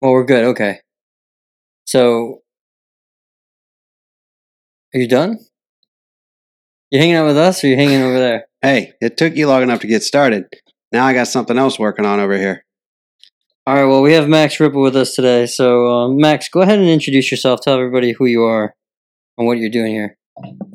Well, we're good. Okay. So, are you done? You hanging out with us, or you hanging over there? Hey, it took you long enough to get started. Now I got something else working on over here. All right. Well, we have Max Ripple with us today. So, um, Max, go ahead and introduce yourself. Tell everybody who you are and what you're doing here.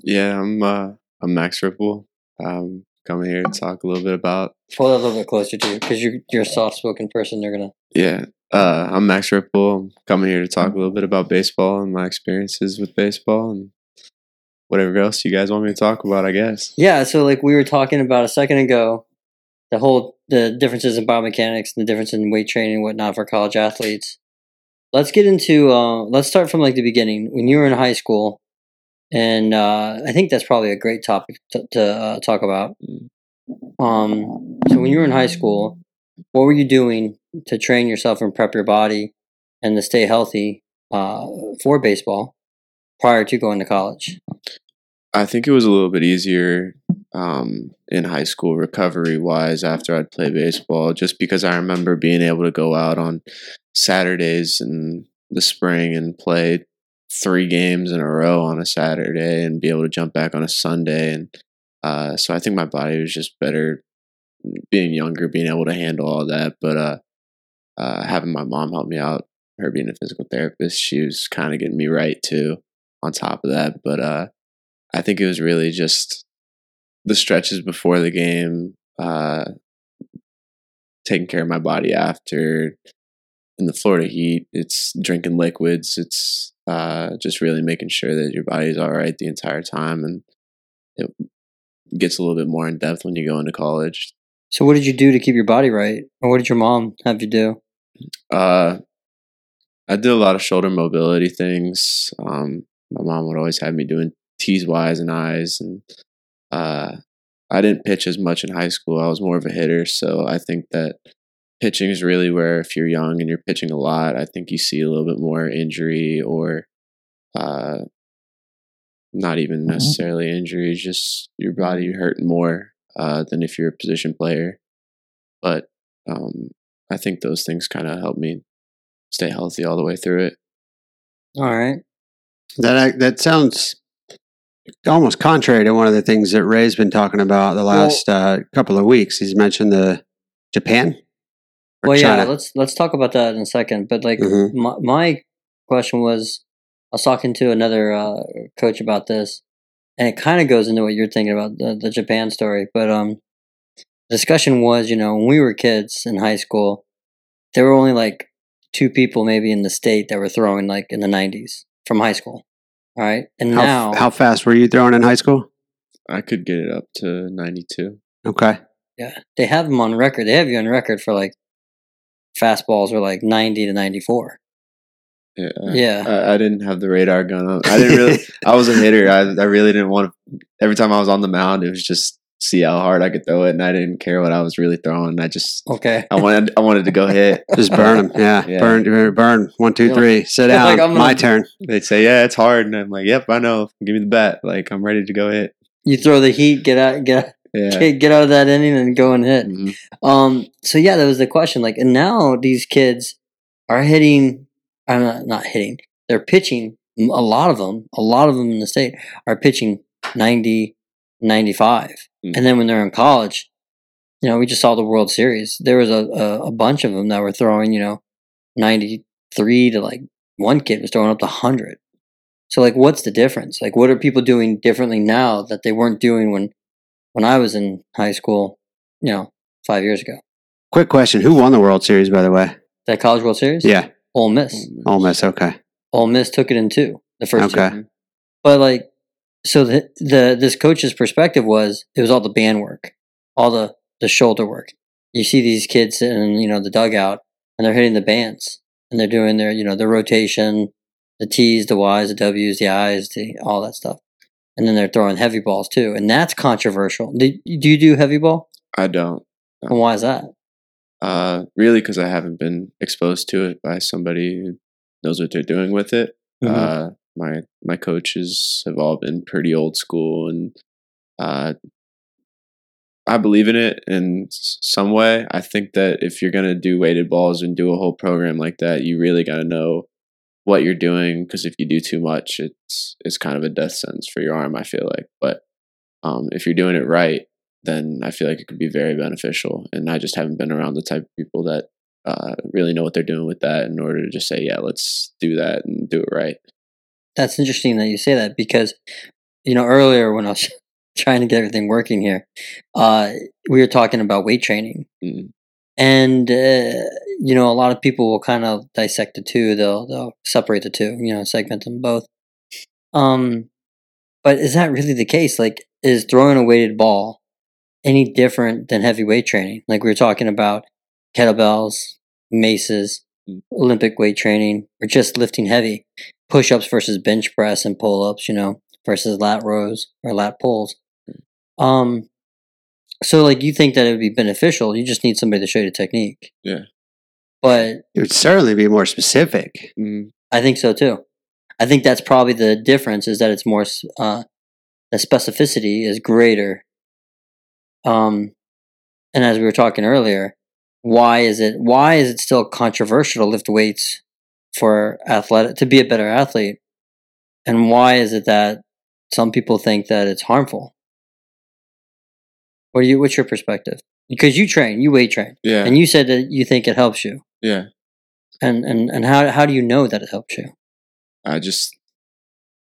Yeah, I'm uh, I'm Max Ripple. Um, coming here to talk a little bit about Pull that a little bit closer to you because you're you're a soft spoken person. They're gonna. yeah. Uh, I'm Max Ripple. I'm coming here to talk a little bit about baseball and my experiences with baseball and whatever else you guys want me to talk about. I guess. Yeah. So, like we were talking about a second ago, the whole the differences in biomechanics and the difference in weight training and whatnot for college athletes. Let's get into. Uh, let's start from like the beginning. When you were in high school, and uh, I think that's probably a great topic to, to uh, talk about. Um, so when you were in high school, what were you doing to train yourself and prep your body and to stay healthy uh, for baseball prior to going to college? I think it was a little bit easier um, in high school recovery wise after I'd play baseball, just because I remember being able to go out on Saturdays in the spring and play three games in a row on a Saturday and be able to jump back on a Sunday. And uh, so I think my body was just better being younger, being able to handle all that. But uh, uh, having my mom help me out, her being a physical therapist, she was kind of getting me right too on top of that. But uh, I think it was really just the stretches before the game, uh, taking care of my body after. In the Florida heat, it's drinking liquids. It's uh, just really making sure that your body's all right the entire time, and it gets a little bit more in depth when you go into college. So, what did you do to keep your body right, or what did your mom have you do? Uh, I did a lot of shoulder mobility things. Um, my mom would always have me doing T's, Y's, and I's, and uh, I didn't pitch as much in high school. I was more of a hitter, so I think that pitching is really where if you're young and you're pitching a lot, I think you see a little bit more injury or uh, not even necessarily injury, just your body hurting more uh, than if you're a position player. But um, I think those things kind of help me stay healthy all the way through it. All right. That that sounds almost contrary to one of the things that Ray's been talking about the last uh, couple of weeks. He's mentioned the Japan. Or Well, yeah. Let's let's talk about that in a second. But like, Mhm. my, my question was, I was talking to another uh, coach about this, and it kind of goes into what you're thinking about the, the Japan story. But um, the discussion was, you know, when we were kids in high school, there were only like two people maybe in the state that were throwing like in the 90s from high school. All right, and how, now how fast were you throwing in high school? I could get it up to 92. Okay. Yeah, they have them on record. They have you on record for like fastballs were like ninety to ninety four. Yeah. Yeah, I, I didn't have the radar gun up. I didn't really. I was a hitter. I I really didn't want to. Every time I was on the mound, it was just see how hard I could throw it, and I didn't care what I was really throwing. I just okay. I wanted I wanted to go hit. Just burn them. Yeah. Yeah. Burn, burn. One, two, Sit down. like, I'm gonna- My turn. They'd say, "Yeah, it's hard," and I'm like, "Yep, I know. Give me the bat. Like I'm ready to go hit." You throw the heat, get out, get Yeah. get, get out of that inning, and go and hit. Mhm. Um. So yeah, that was the question. Like, and now these kids are hitting. I'm not not hitting. They're pitching. A lot of them, a lot of them in the state are pitching 90, 95. Mm. And then when they're in college, you know, we just saw the World Series. There was a, a, a bunch of them that were throwing, you know, 93 to like one kid was throwing up to 100. So like what's the difference? Like what are people doing differently now that they weren't doing when when I was in high school, you know, 5 years ago? Quick question. Who won the World Series, by the way? That College World Series? Yeah. Ole Miss. Ole Miss. Okay. Ole Miss took it in two, the first Okay. two. But like, so the the this coach's perspective was it was all the band work, all the the shoulder work. You see these kids in you know the dugout and they're hitting the bands and they're doing their you know the rotation, the T's, the Y's, the W's, the I's, the all that stuff, and then they're throwing heavy balls too, and that's controversial. Do, do you do heavy ball? I don't. And why is that? Uh, really, because I haven't been exposed to it by somebody who knows what they're doing with it. Mhm. Uh, my my coaches have all been pretty old school, and uh, I believe in it in some way. I think that if you're gonna do weighted balls and do a whole program like that, you really gotta know what you're doing because if you do too much, it's it's kind of a death sentence for your arm. I feel like, but um, if you're doing it right, then I feel like it could be very beneficial. And I just haven't been around the type of people that uh, really know what they're doing with that in order to just say, yeah, let's do that and do it right. That's interesting that you say that because, you know, earlier when I was trying to get everything working here, uh, we were talking about weight training. Mm. And, uh, you know, a lot of people will kind of dissect the two. They'll, they'll separate the two, you know, segment them both. Um, but is that really the case? Like, is throwing a weighted ball any different than heavy weight training? Like we were talking about kettlebells, maces. Olympic weight training, or just lifting heavy, push ups versus bench press and pull ups, you know, versus lat rows or lat pulls. Um, so like you think that it would be beneficial, you just need somebody to show you the technique. Yeah. But It would certainly be more specific. Mm. I think so too. I think that's probably the difference is that it's more uh, the specificity is greater. Um, and as we were talking earlier, why is it why is it still controversial to lift weights for athletic to be a better athlete? And why is it that some people think that it's harmful? What do you what's your perspective? Because you train, you weight train, Yeah, and you said that you think it helps you. yeah. And and and how how do you know that it helps you? I just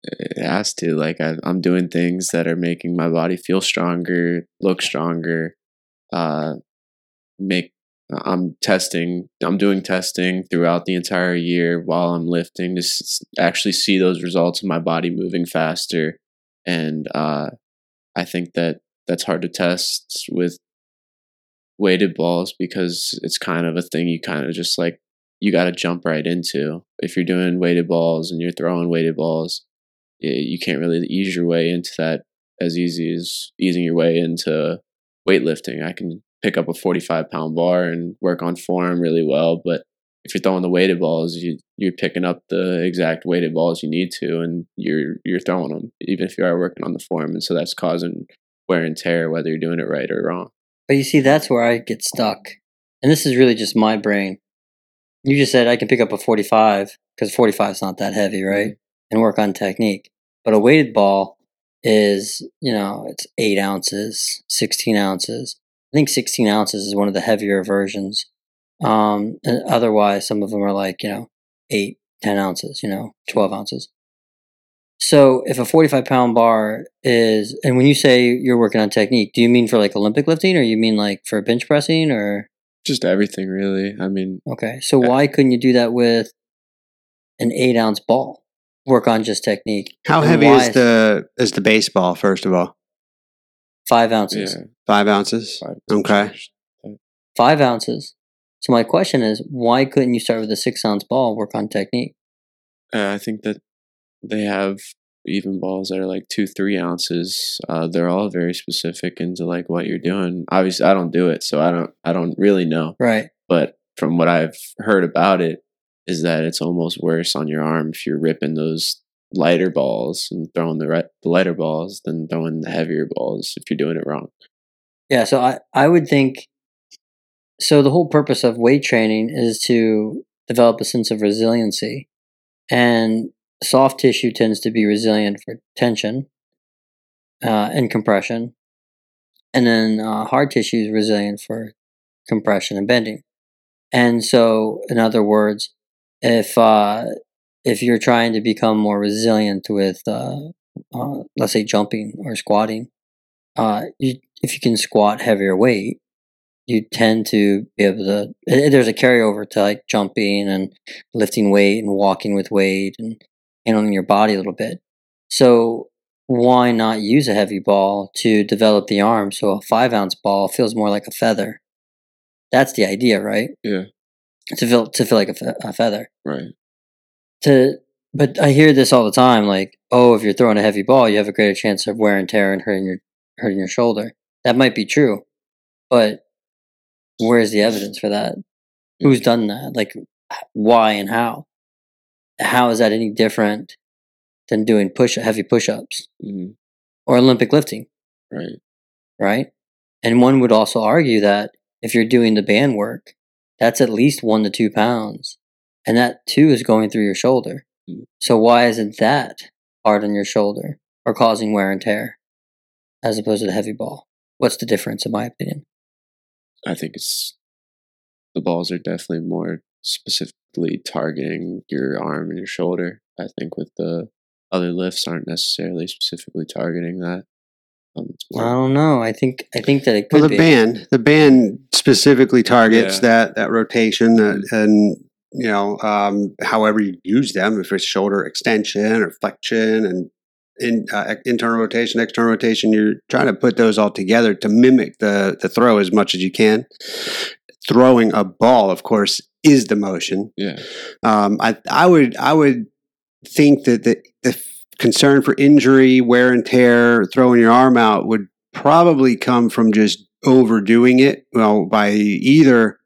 it has to like I, I'm doing things that are making my body feel stronger, look stronger, uh, make. I'm testing. I'm doing testing throughout the entire year while I'm lifting to actually see those results of my body moving faster, and uh, I think that that's hard to test with weighted balls because it's kind of a thing you kind of just like you got to jump right into. If you're doing weighted balls and you're throwing weighted balls, you can't really ease your way into that as easy as easing your way into weightlifting. I can pick up a 45 pound bar and work on form really well, but if you're throwing the weighted balls, you you're picking up the exact weighted balls you need to, and you're you're throwing them, even if you are working on the form, and so that's causing wear and tear, whether you're doing it right or wrong. But you see, that's where I get stuck. And this is really just my brain. You just said I can pick up a 45 because 45 is not that heavy, mm-hmm. right? And work on technique. But a weighted ball is, you know, it's eight ounces, 16 ounces. I think 16 ounces is one of the heavier versions. Um, and otherwise, some of them are like, you know, eight, 10 ounces, you know, 12 ounces. So if a 45 pound bar is, and when you say you're working on technique, do you mean for like Olympic lifting or you mean like for bench pressing or, Just everything, really. I mean, okay. So Yeah. why couldn't you do that with an eight ounce ball? Work on just technique. How And heavy is the is the baseball? First of all, Five ounces. yeah. five ounces. five- Okay. Five ounces. So my question is, why couldn't you start with a six ounce ball, work on technique? Uh, I think that they have even balls that are like two, three ounces. Uh, they're all very specific into like what you're doing. Obviously, I don't do it, so I don't. I don't really know. Right. But from what I've heard about it, is that it's almost worse on your arm if you're ripping those lighter balls and throwing the, right, the lighter balls than throwing the heavier balls if you're doing it wrong. Yeah, so I, I would think so the whole purpose of weight training is to develop a sense of resiliency. And soft tissue tends to be resilient for tension uh, and compression. And then uh, hard tissue is resilient for compression and bending. And so, in other words, if uh, if you're trying to become more resilient with, uh, uh, let's say, jumping or squatting, uh, you, if you can squat heavier weight, you tend to be able to. eh, There's a carryover to like jumping and lifting weight and walking with weight and handling your body a little bit. So why not use a heavy ball to develop the arm so a five ounce ball feels more like a feather? That's the idea, right? Yeah. To feel to feel like a, fe- a feather Right. To but I hear this all the time, like, oh, if you're throwing a heavy ball, you have a greater chance of wear and tear and hurting your hurting your shoulder. That might be true, but where's the evidence for that? Who's done that? Like, why and how? How is that any different than doing push heavy push ups hmm or Olympic lifting? Right. Right? And one would also argue that if you're doing the band work, that's at least one to two pounds. And that too is going through your shoulder. Mm. So why isn't that hard on your shoulder or causing wear and tear as opposed to the heavy ball? What's the difference, in my opinion? I think it's the balls are definitely more specifically targeting your arm and your shoulder. I think with the other lifts aren't necessarily specifically targeting that. Um, I don't know. I think I think that it could Well, the be. band, the band specifically targets Yeah. that that rotation that, and you know, um, however you use them, if it's shoulder extension or flexion and in uh, internal rotation, external rotation, you're trying to put those all together to mimic the the throw as much as you can. Throwing a ball, of course, is the motion. yeah, Um, I I would I would think that the, the concern for injury, wear and tear, throwing your arm out would probably come from just overdoing it. Well, by either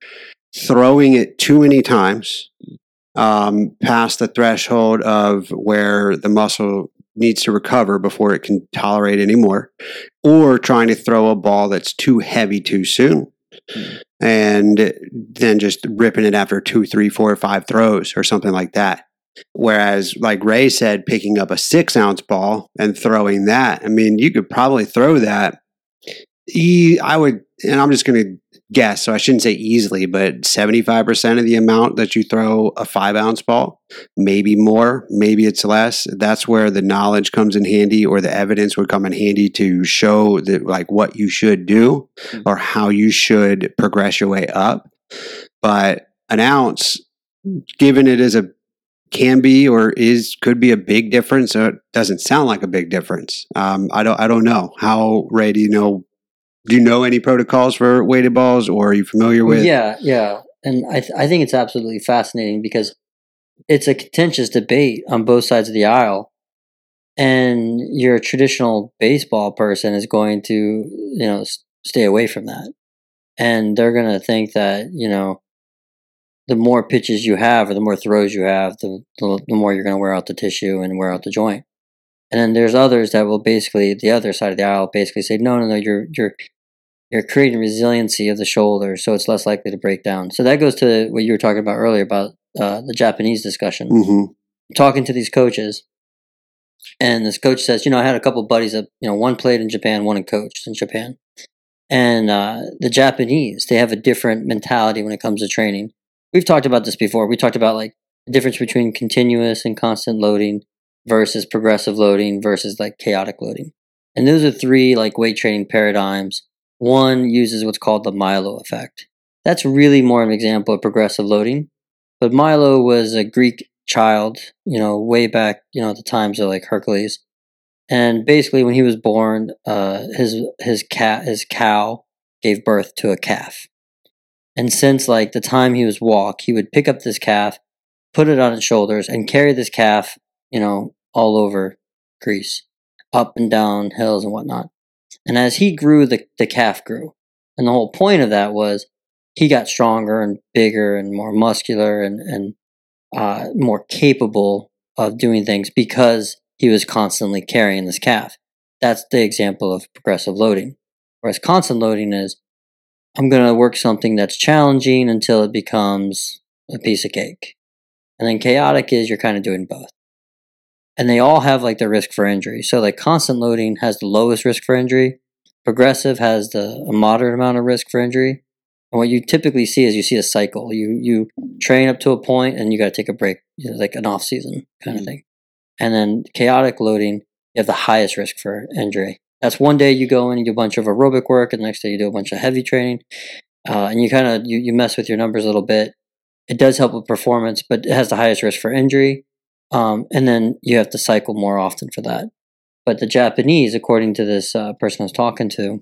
throwing it too many times um, past the threshold of where the muscle needs to recover before it can tolerate anymore, or trying to throw a ball that's too heavy too soon and then just ripping it after two, three, four, five throws or something like that. Whereas, like Ray said, picking up a six ounce ball and throwing that, I mean, you could probably throw that. I would, and I'm just going to guess, so I shouldn't say easily, but 75% of the amount that you throw a five ounce ball, maybe more, maybe it's less. That's where the knowledge comes in handy or the evidence would come in handy to show that, like, what you should do or how you should progress your way up. But an ounce, given it is a can be or is could be a big difference. So it doesn't sound like a big difference. Um, I don't I don't know how Ray. Do you know? Do you know any protocols for weighted balls, or are you familiar with? Yeah, yeah, and I th- I think it's absolutely fascinating because it's a contentious debate on both sides of the aisle, and your traditional baseball person is going to you know s- stay away from that, and they're going to think that you know the more pitches you have or the more throws you have, the the, the more you're going to wear out the tissue and wear out the joint. And then there's others that will basically the other side of the aisle basically say no no no you're you're you're creating resiliency of the shoulder, so it's less likely to break down. So that goes to what you were talking about earlier about uh, the Japanese discussion. hmm Talking to these coaches, and this coach says, you know, I had a couple buddies that you know, one played in Japan, one coached in Japan, and uh, the Japanese they have a different mentality when it comes to training. We've talked about this before. We talked about like the difference between continuous and constant loading versus progressive loading versus like chaotic loading. And those are three like weight training paradigms. One uses what's called the Milo effect. That's really more of an example of progressive loading. But Milo was a Greek child, you know, way back, you know, at the times of like Hercules. And basically when he was born, uh, his his cat his cow gave birth to a calf. And since like the time he was walk, he would pick up this calf, put it on his shoulders, and carry this calf, you know, all over Greece, up and down hills and whatnot. And as he grew, the, the calf grew. And the whole point of that was he got stronger and bigger and more muscular and, and uh, more capable of doing things because he was constantly carrying this calf. That's the example of progressive loading. Whereas constant loading is I'm going to work something that's challenging until it becomes a piece of cake. And then chaotic is you're kind of doing both. And they all have like their risk for injury. So like constant loading has the lowest risk for injury. Progressive has the a moderate amount of risk for injury. And what you typically see is you see a cycle. You you train up to a point and you got to take a break, you know, like an off season kind of thing. And then chaotic loading, you have the highest risk for injury. That's one day you go in and you do a bunch of aerobic work, and the next day you do a bunch of heavy training, uh, and you kind of you, you mess with your numbers a little bit. It does help with performance, but it has the highest risk for injury. Um, and then you have to cycle more often for that. But the Japanese, according to this uh, person I was talking to,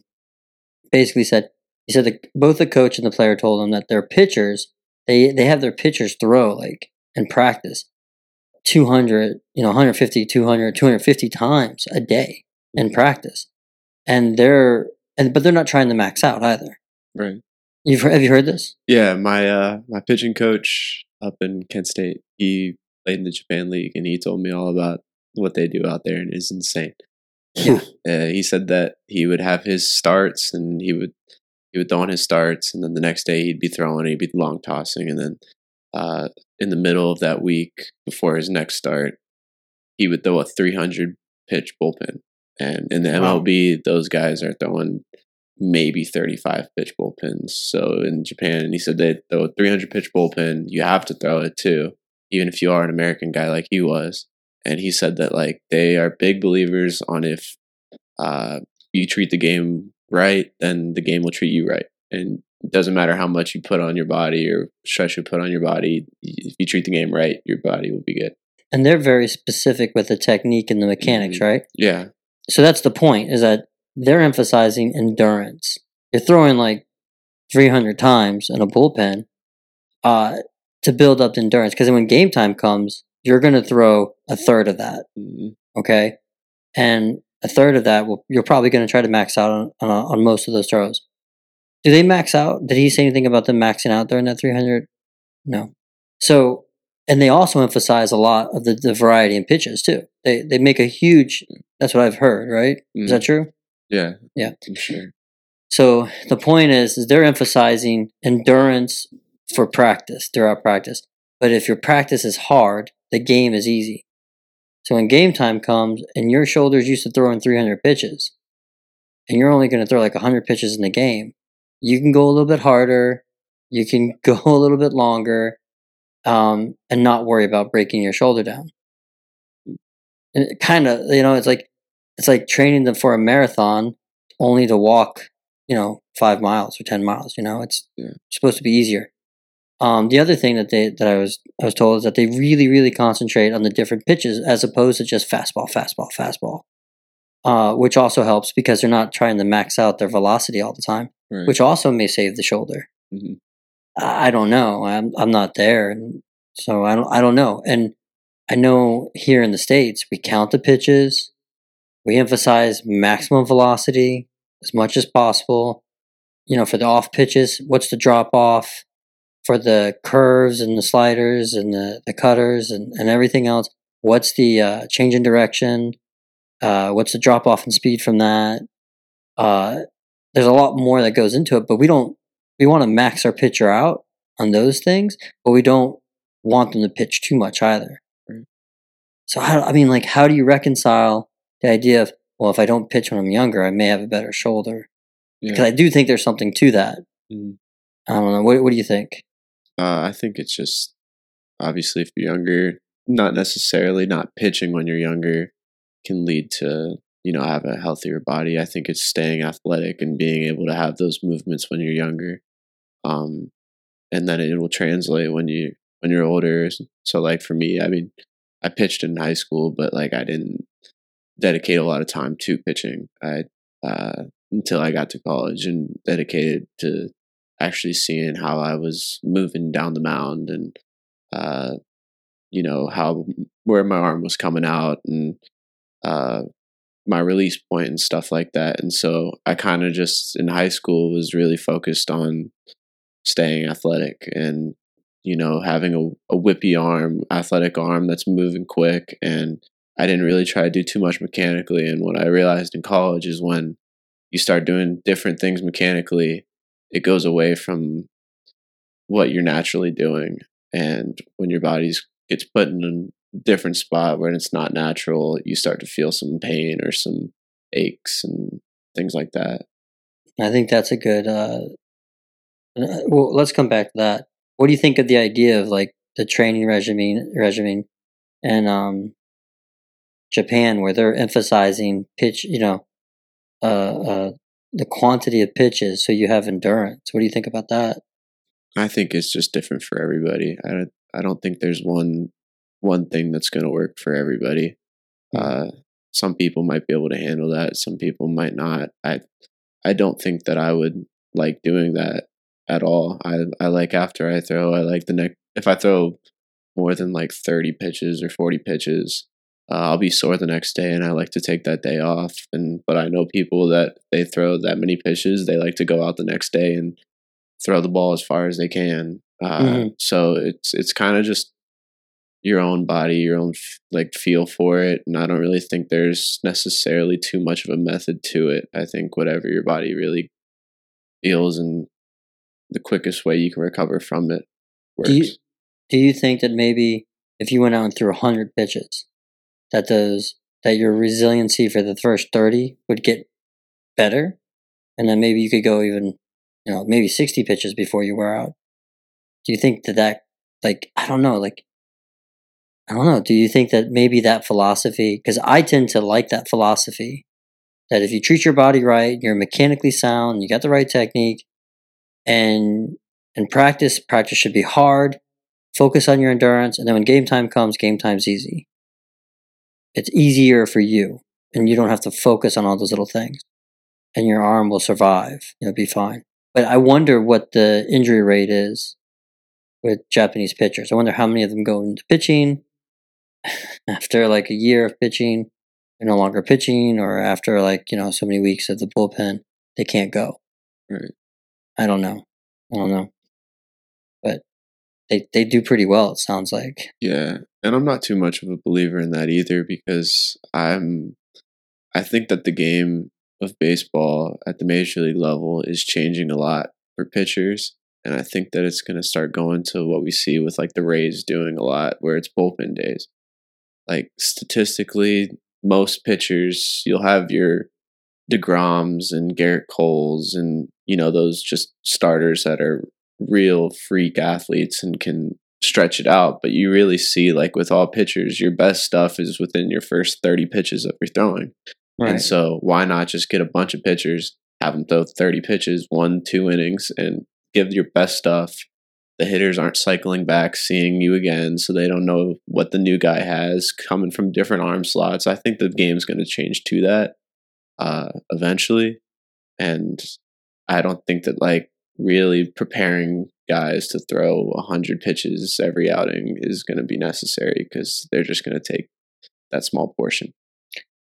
basically said he said that both the coach and the player told him that their pitchers they they have their pitchers throw like in practice 200 you know 150 200 250 times a day in practice and they're and but they're not trying to max out either right. you've have you heard this Yeah, my uh my pitching coach up in Kent State, he played in the Japan League and he told me all about what they do out there and it's insane. Yeah. Uh, he said that he would have his starts and he would he would throw on his starts and then the next day he'd be throwing he'd be long tossing and then uh, in the middle of that week before his next start he would throw a 300 pitch bullpen and in the Wow. MLB those guys are throwing maybe 35 pitch bullpens so in Japan he said they throw a 300 pitch bullpen you have to throw it too even if you are an American guy like he was and he said that like they are big believers on if uh, you treat the game right, then the game will treat you right. And it doesn't matter how much you put on your body or stress you put on your body. If you treat the game right, your body will be good. And they're very specific with the technique and the mechanics, Mhm. right? Yeah, So that's the point is that they're emphasizing endurance. You're throwing like 300 times in a bullpen uh, to build up the endurance. Because when game time comes, you're going to throw a third of that. Mhm. Okay. And a third of that, will, you're probably going to try to max out on, on, on most of those throws. Do they max out? Did he say anything about them maxing out during that 300? No. So, and they also emphasize a lot of the, the variety in pitches too. They, they make a huge, that's what I've heard, right? Is that true? yeah, Yeah. I'm sure. So the point is, is they're emphasizing endurance for practice throughout practice. But if your practice is hard, the game is easy. So when game time comes and your shoulders used to throwing 300 pitches, and you're only going to throw like 100 pitches in the game, you can go a little bit harder, you can go a little bit longer, um, and not worry about breaking your shoulder down. And kind of, you know, it's like it's like training them for a marathon only to walk you know five miles or ten miles you know it's Yeah. supposed to be easier um, the other thing that they that i was i was told is that they really really concentrate on the different pitches as opposed to just fastball fastball fastball uh, which also helps because they're not trying to max out their velocity all the time Right. which also may save the shoulder Mhm. i I don't know i'm i'm not there and so i don't i don't know and i know here in the states we count the pitches we emphasize maximum velocity as much as possible. You know, for the off pitches, what's the drop off? For the curves and the sliders and the, the cutters and, and everything else, what's the uh, change in direction? Uh, what's the drop off in speed from that? Uh, there's a lot more that goes into it, but we don't, we want to max our pitcher out on those things, but we don't want them to pitch too much either. So, how, I mean, like, how do you reconcile the idea of, well, if I don't pitch when I'm younger, I may have a better shoulder. Because Yeah. I do think there's something to that. Mhm. I don't know. What, what do you think? Uh, I think it's just obviously if you're younger, not necessarily not pitching when you're younger can lead to you know have a healthier body. I think it's staying athletic and being able to have those movements when you're younger, um, and then it will translate when you when you're older. So like for me, I mean, I pitched in high school, but like I didn't dedicate a lot of time to pitching. I uh, until I got to college and dedicated to actually seeing how I was moving down the mound and uh, you know how where my arm was coming out and uh, my release point and stuff like that. And so I kind of just in high school was really focused on staying athletic and you know having a, a whippy arm, athletic arm that's moving quick and I didn't really try to do too much mechanically. And what I realized in college is when you start doing different things mechanically, it goes away from what you're naturally doing. And when your body gets put in a different spot where it's not natural, you start to feel some pain or some aches and things like that. I think that's a good. Uh, uh, well, let's come back to that. What do you think of the idea of like the training regimen, regimen, and um, Japan, where they're emphasizing pitch? You know, uh, uh, the quantity of pitches, so you have endurance. What do you think about that? I think it's just different for everybody. I don't, I don't think there's one one thing that's going to work for everybody. Uh, some people might be able to handle that. Some people might not. I I don't think that I would like doing that at all. I I like after I throw. I like the next. If I throw more than like thirty pitches or forty pitches, uh, I'll be sore the next day, and I like to take that day off. And but I know people that they throw that many pitches, they like to go out the next day and throw the ball as far as they can. Uh, Mhm. So it's it's kind of just your own body, your own f- like feel for it, and I don't really think there's necessarily too much of a method to it. I think whatever your body really feels and the quickest way you can recover from it works. Do you, do you think that maybe if you went out and threw 100 pitches, that those that your resiliency for the first 30 would get better? And then maybe you could go even you know maybe 60 pitches before you wear out. Do you think that that like i don't know like i don't know do you think that maybe that philosophy because i tend to like that philosophy that if you treat your body right you're mechanically sound you got the right technique and and practice practice should be hard focus on your endurance and then when game time comes game time's easy it's easier for you and you don't have to focus on all those little things and your arm will survive you'll be fine. But i wonder what the injury rate is with japanese pitchers. I wonder how many of them go into pitching after like a year of pitching they're no longer pitching or after like you know so many weeks of the bullpen they can't go. Right. i don't know. I don't know. But they they do pretty well it sounds like. Yeah, and I'm not too much of a believer in that either because I'm I think that the game of baseball at the major league level is changing a lot for pitchers and I think that it's going to start going to what we see with like the Rays doing a lot where it's bullpen days. Like statistically most pitchers you'll have your DeGroms and Gerrit Coles and you know those just starters that are real freak athletes and can stretch it out. But you really see, like with all pitchers, your best stuff is within your first 30 pitches that you're throwing. And so why not just get a bunch of pitchers, have them throw 30 pitches, one, two innings, and give your best stuff. The hitters aren't cycling back, seeing you again, so they don't know what the new guy has coming from different arm slots. I think the game's going to change to that uh, eventually. And I don't think that, like, really preparing guys to throw 100 pitches every outing is going to be necessary because they're just going to take that small portion.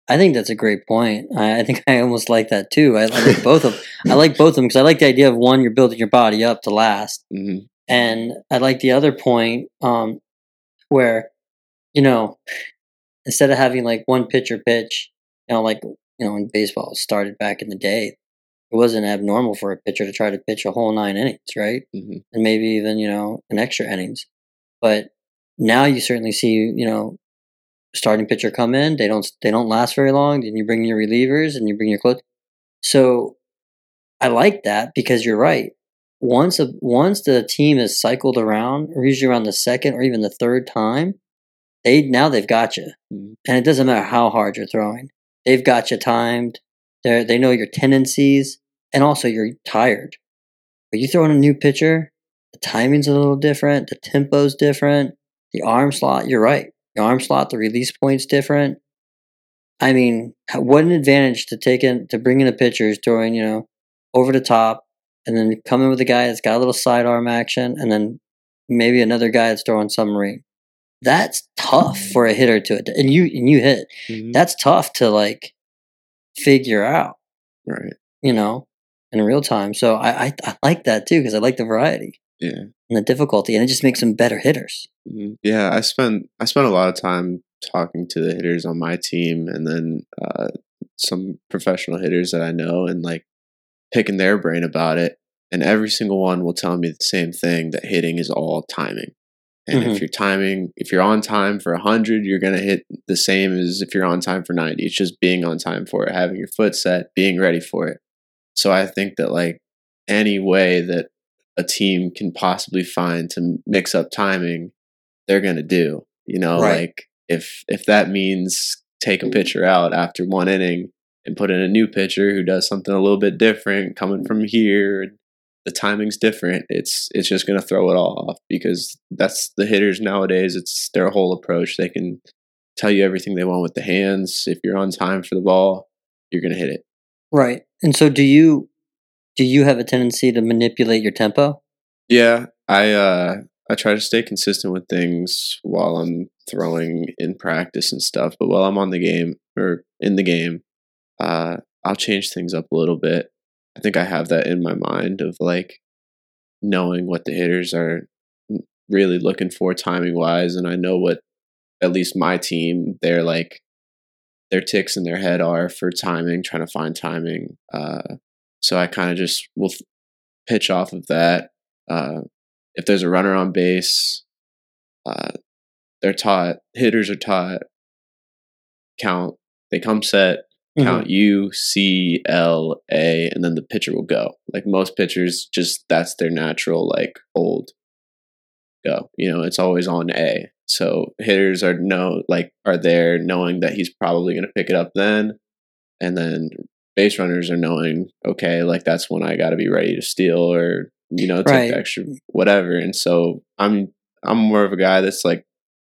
I think that's a great point. I, I think I almost like that too. I, I like both of I like both of them because I like the idea of one, you're building your body up to last, hmm and I like the other point um, where you know instead of having like one pitcher pitch, you know, like you know when baseball started back in the day, it wasn't abnormal for a pitcher to try to pitch a whole nine innings, right? hmm and maybe even you know an extra innings. But now you certainly see you know starting pitcher come in. They don't they don't last very long. Then you bring your relievers and you bring your close. So I like that because you're right. Once a, once the team is cycled around, or usually around the second or even the third time, they now they've got you, Mhm. and it doesn't matter how hard you're throwing. They've got you timed. They they know your tendencies, and also you're tired. But you throw in a new pitcher, the timing's a little different, the tempo's different, the arm slot, you're right. The arm slot, the release point's different. I mean, what an advantage to take in to bring in a pitcher who's throwing, you know, over the top and then come in with a guy that's got a little sidearm action and then maybe another guy that's throwing submarine. That's tough for a hitter to and you and you hit. Mhm. That's tough to like figure out, Right. you know, in real time. So I I, I like that too because I like the variety Yeah. and the difficulty, and it just makes them better hitters. hmm Yeah. I spent I spent a lot of time talking to the hitters on my team, and then uh, some professional hitters that I know, and like picking their brain about it. And every single one will tell me the same thing: that hitting is all timing. And Mhm. if you're timing, if you're on time for 100, you're going to hit the same as if you're on time for 90. It's just being on time for it, having your foot set, being ready for it. So I think that like any way that a team can possibly find to mix up timing, they're going to do. You know, Right. like if if that means take a pitcher out after one inning and put in a new pitcher who does something a little bit different coming from here and the timing's different it's it's just going to throw it all off because that's the hitters nowadays it's their whole approach they can tell you everything they want with the hands if you're on time for the ball you're going to hit it Right. And so do you do you have a tendency to manipulate your tempo? yeah i uh i try to stay consistent with things while i'm throwing in practice and stuff but while i'm on the game or in the game uh i'll change things up a little bit i think i have that in my mind of like knowing what the hitters are really looking for timing wise and i know what at least my team, they're like their ticks in their head are for timing, trying to find timing. Uh, so I kind of just will f- pitch off of that. Uh, if there's a runner on base, uh, they're taught hitters are taught count. They come set, count mm-hmm. U C L A, and then the pitcher will go. Like most pitchers, just that's their natural like old go. You know, it's always on A. So hitters are know like are there knowing that he's probably going to pick it up then, and then base runners are knowing okay, like that's when I got to be ready to steal or you know take Right. extra whatever. And so I'm I'm more of a guy that's like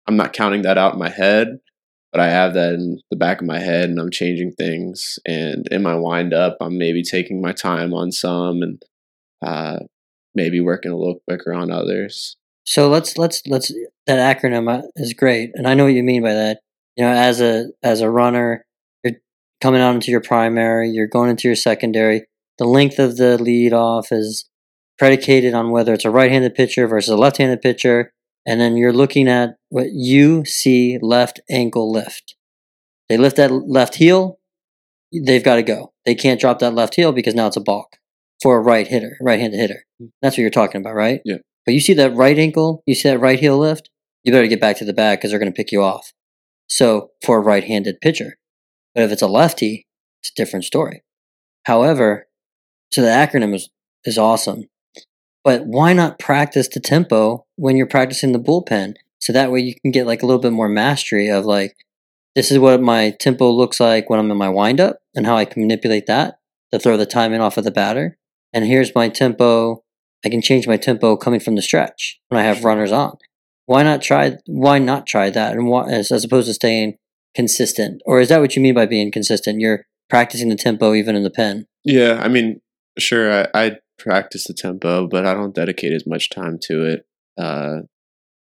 I'm not counting that out in my head, but I have that in the back of my head, and I'm changing things. And in my wind up, I'm maybe taking my time on some and uh, maybe working a little quicker on others. So let's let's let's that acronym uh, is great, and I know what you mean by that. You know, as a as a runner, you're coming out into your primary, you're going into your secondary. The length of the lead off is predicated on whether it's a right-handed pitcher versus a left-handed pitcher, and then you're looking at what you see left ankle lift. They lift that left heel, they've got to go. They can't drop that left heel because now it's a balk for a right hitter, right-handed hitter. Hmm. That's what you're talking about, right? Yeah. But you see that right ankle, you see that right heel lift, you better get back to the bag because they're going to pick you off. So for a right-handed pitcher, but if it's a lefty, it's a different story. However, so the acronym is is awesome, but why not practice the tempo when you're practicing the bullpen? So that way you can get like a little bit more mastery of like, this is what my tempo looks like when I'm in my windup and how I can manipulate that to throw the timing off of the batter. And here's my tempo. I can change my tempo coming from the stretch when I have runners on. Why not try? Why not try that? And why, as, as opposed to staying consistent, or is that what you mean by being consistent? You're practicing the tempo even in the pen. Yeah, I mean, sure, I, I practice the tempo, but I don't dedicate as much time to it uh,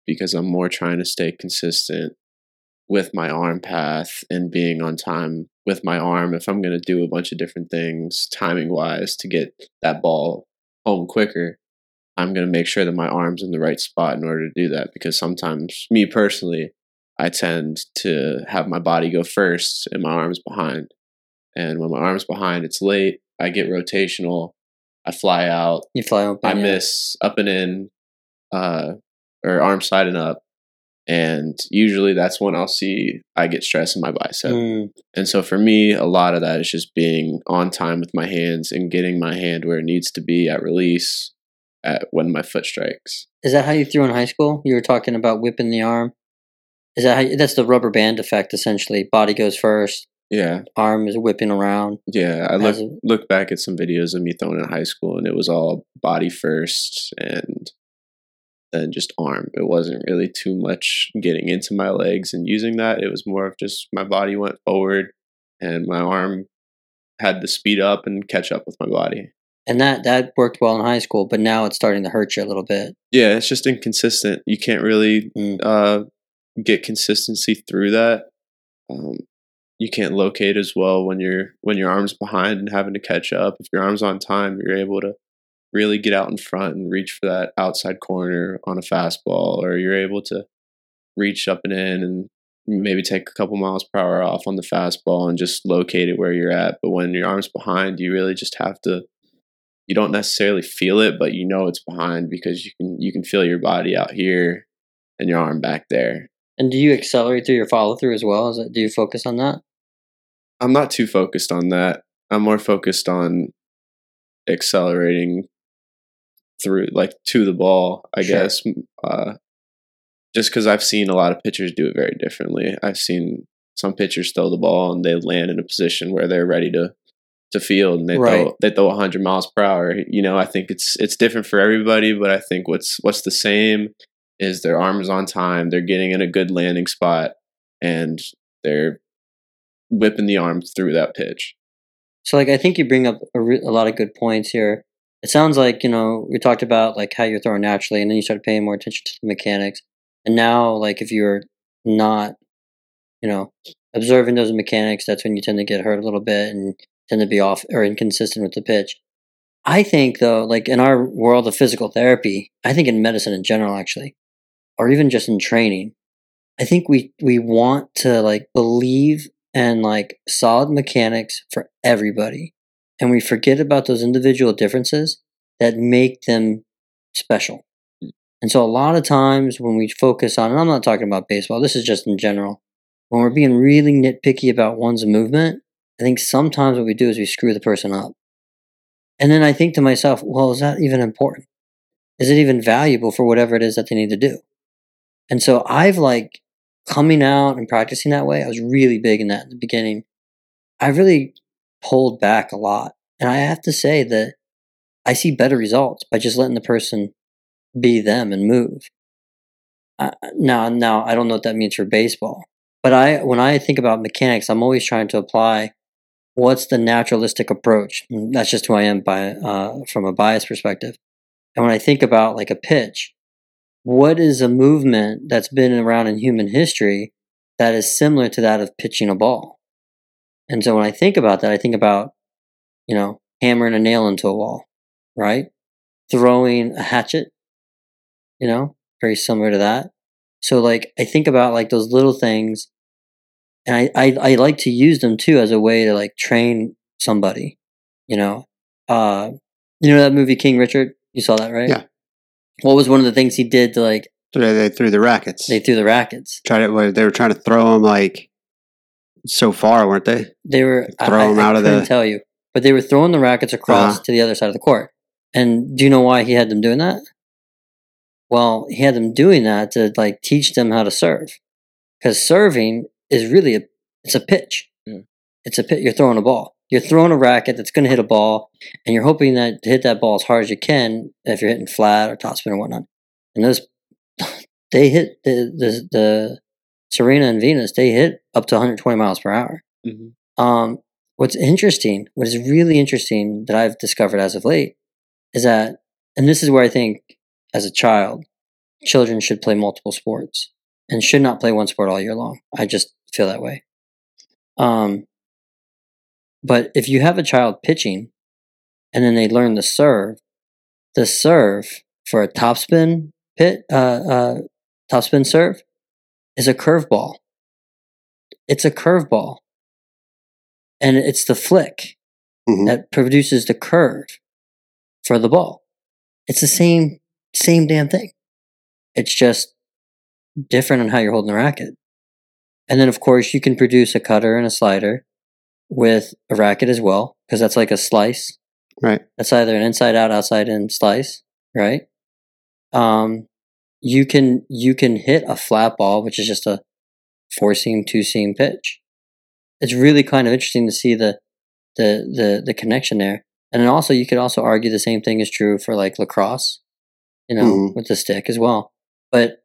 because I'm more trying to stay consistent with my arm path and being on time with my arm. If I'm going to do a bunch of different things timing wise to get that ball home quicker, I'm going to make sure that my arm's in the right spot in order to do that because sometimes, me personally, I tend to have my body go first and my arms behind. And when my arm's behind, it's late. I get rotational. I fly out. You fly open. I miss up and in, uh, or arm side and up. And usually that's when I'll see I get stress in my bicep. Mm, And so for me, a lot of that is just being on time with my hands and getting my hand where it needs to be at release at when my foot strikes. is that how you threw in high school? You were talking about whipping the arm. Is that how you, that's the rubber band effect essentially? Body goes first, Yeah, arm is whipping around. yeah. I look a- look back at some videos of me throwing in high school, and it was all body first, and then just arm. It wasn't really too much getting into my legs and using that. It was more of just my body went forward, and my arm had to speed up and catch up with my body. And that that worked well in high school, but now it's starting to hurt you a little bit. Yeah, it's just inconsistent. You can't really Mm. uh, get consistency through that. Um, you can't locate as well when you're when your arms behind and having to catch up. If your arms on time, you're able to really get out in front and reach for that outside corner on a fastball, or you're able to reach up and in and maybe take a couple miles per hour off on the fastball and just locate it where you're at. But when your arms behind, you really just have to. You don't necessarily feel it, but you know it's behind because you can you can feel your body out here and your arm back there. And do you accelerate through your follow through as well? Is that do you focus on that? I'm not too focused on that. I'm more focused on accelerating through, like to the ball, I Sure. guess. Uh, just because I've seen a lot of pitchers do it very differently. I've seen some pitchers throw the ball and they land in a position where they're ready to to field and they Right. throw they throw 100 miles per hour. You know, I think it's it's different for everybody, but I think what's what's the same is their arms on time. They're getting in a good landing spot and they're whipping the arm through that pitch. So like I think you bring up a, re- a lot of good points here. It sounds like you know we talked about like how you're throwing naturally, and then you started paying more attention to the mechanics. And now, like if you're not, you know, observing those mechanics, that's when you tend to get hurt a little bit and tend to be off or inconsistent with the pitch. I think though, like in our world of physical therapy, I think in medicine in general, actually, or even just in training, I think we we want to like believe and like solid mechanics for everybody, and we forget about those individual differences that make them special. And so a lot of times when we focus on, and I'm not talking about baseball, this is just in general, when we're being really nitpicky about one's movement, I think sometimes what we do is we screw the person up. And then I think to myself, well, is that even important? Is it even valuable for whatever it is that they need to do? And so I've like coming out and practicing that way. I was really big in that in the beginning. I really pulled back a lot. And I have to say that I see better results by just letting the person be them and move. Uh, now, now I don't know what that means for baseball, but I when I think about mechanics, I'm always trying to apply what's the naturalistic approach. And that's just who I am by uh, from a bias perspective. And when I think about like a pitch, what is a movement that's been around in human history that is similar to that of pitching a ball? And so when I think about that, I think about, you know, hammering a nail into a wall, right? Throwing a hatchet, you know, very similar to that. So like I think about like those little things and I, I, I like to use them too as a way to like train somebody, you know. Uh you know that movie King Richard? You saw that, right? Yeah. What was one of the things he did to like they, they threw the rackets. they threw the rackets? tried it. They were trying to throw them like so far, weren't they? They were Throw I, 'em I, out I of couldn't the- tell you, but they were throwing the rackets across Uh-huh. to the other side of the court. And do you know why he had them doing that? Well, he had them doing that to like teach them how to serve, because serving is really a it's a pitch. Yeah. It's a pit. You're throwing a ball. You're throwing a racket that's going to hit a ball, and you're hoping that to hit that ball as hard as you can. If you're hitting flat or topspin or whatnot, and those they hit the the, the Serena and Venus. They hit up to 120 miles per hour. Mm-hmm. Um, what's interesting, what is really interesting that I've discovered as of late is that, and this is where I think as a child, children should play multiple sports and should not play one sport all year long. I just feel that way. Um, but if you have a child pitching and then they learn the serve, the serve for a topspin pit, uh, uh, topspin serve is a curveball. It's a curveball and it's the flick Mhm. that produces the curve for the ball. It's the same same damn thing. It's just different on how you're holding the racket. And then of course you can produce a cutter and a slider with a racket as well because that's like a slice. Right. That's either an inside out outside in slice, right? Um you can you can hit a flat ball which is just a four seam two seam pitch it's really kind of interesting to see the the the the connection there. And then also you could also argue the same thing is true for like lacrosse, you know, Mhm. with the stick as well. But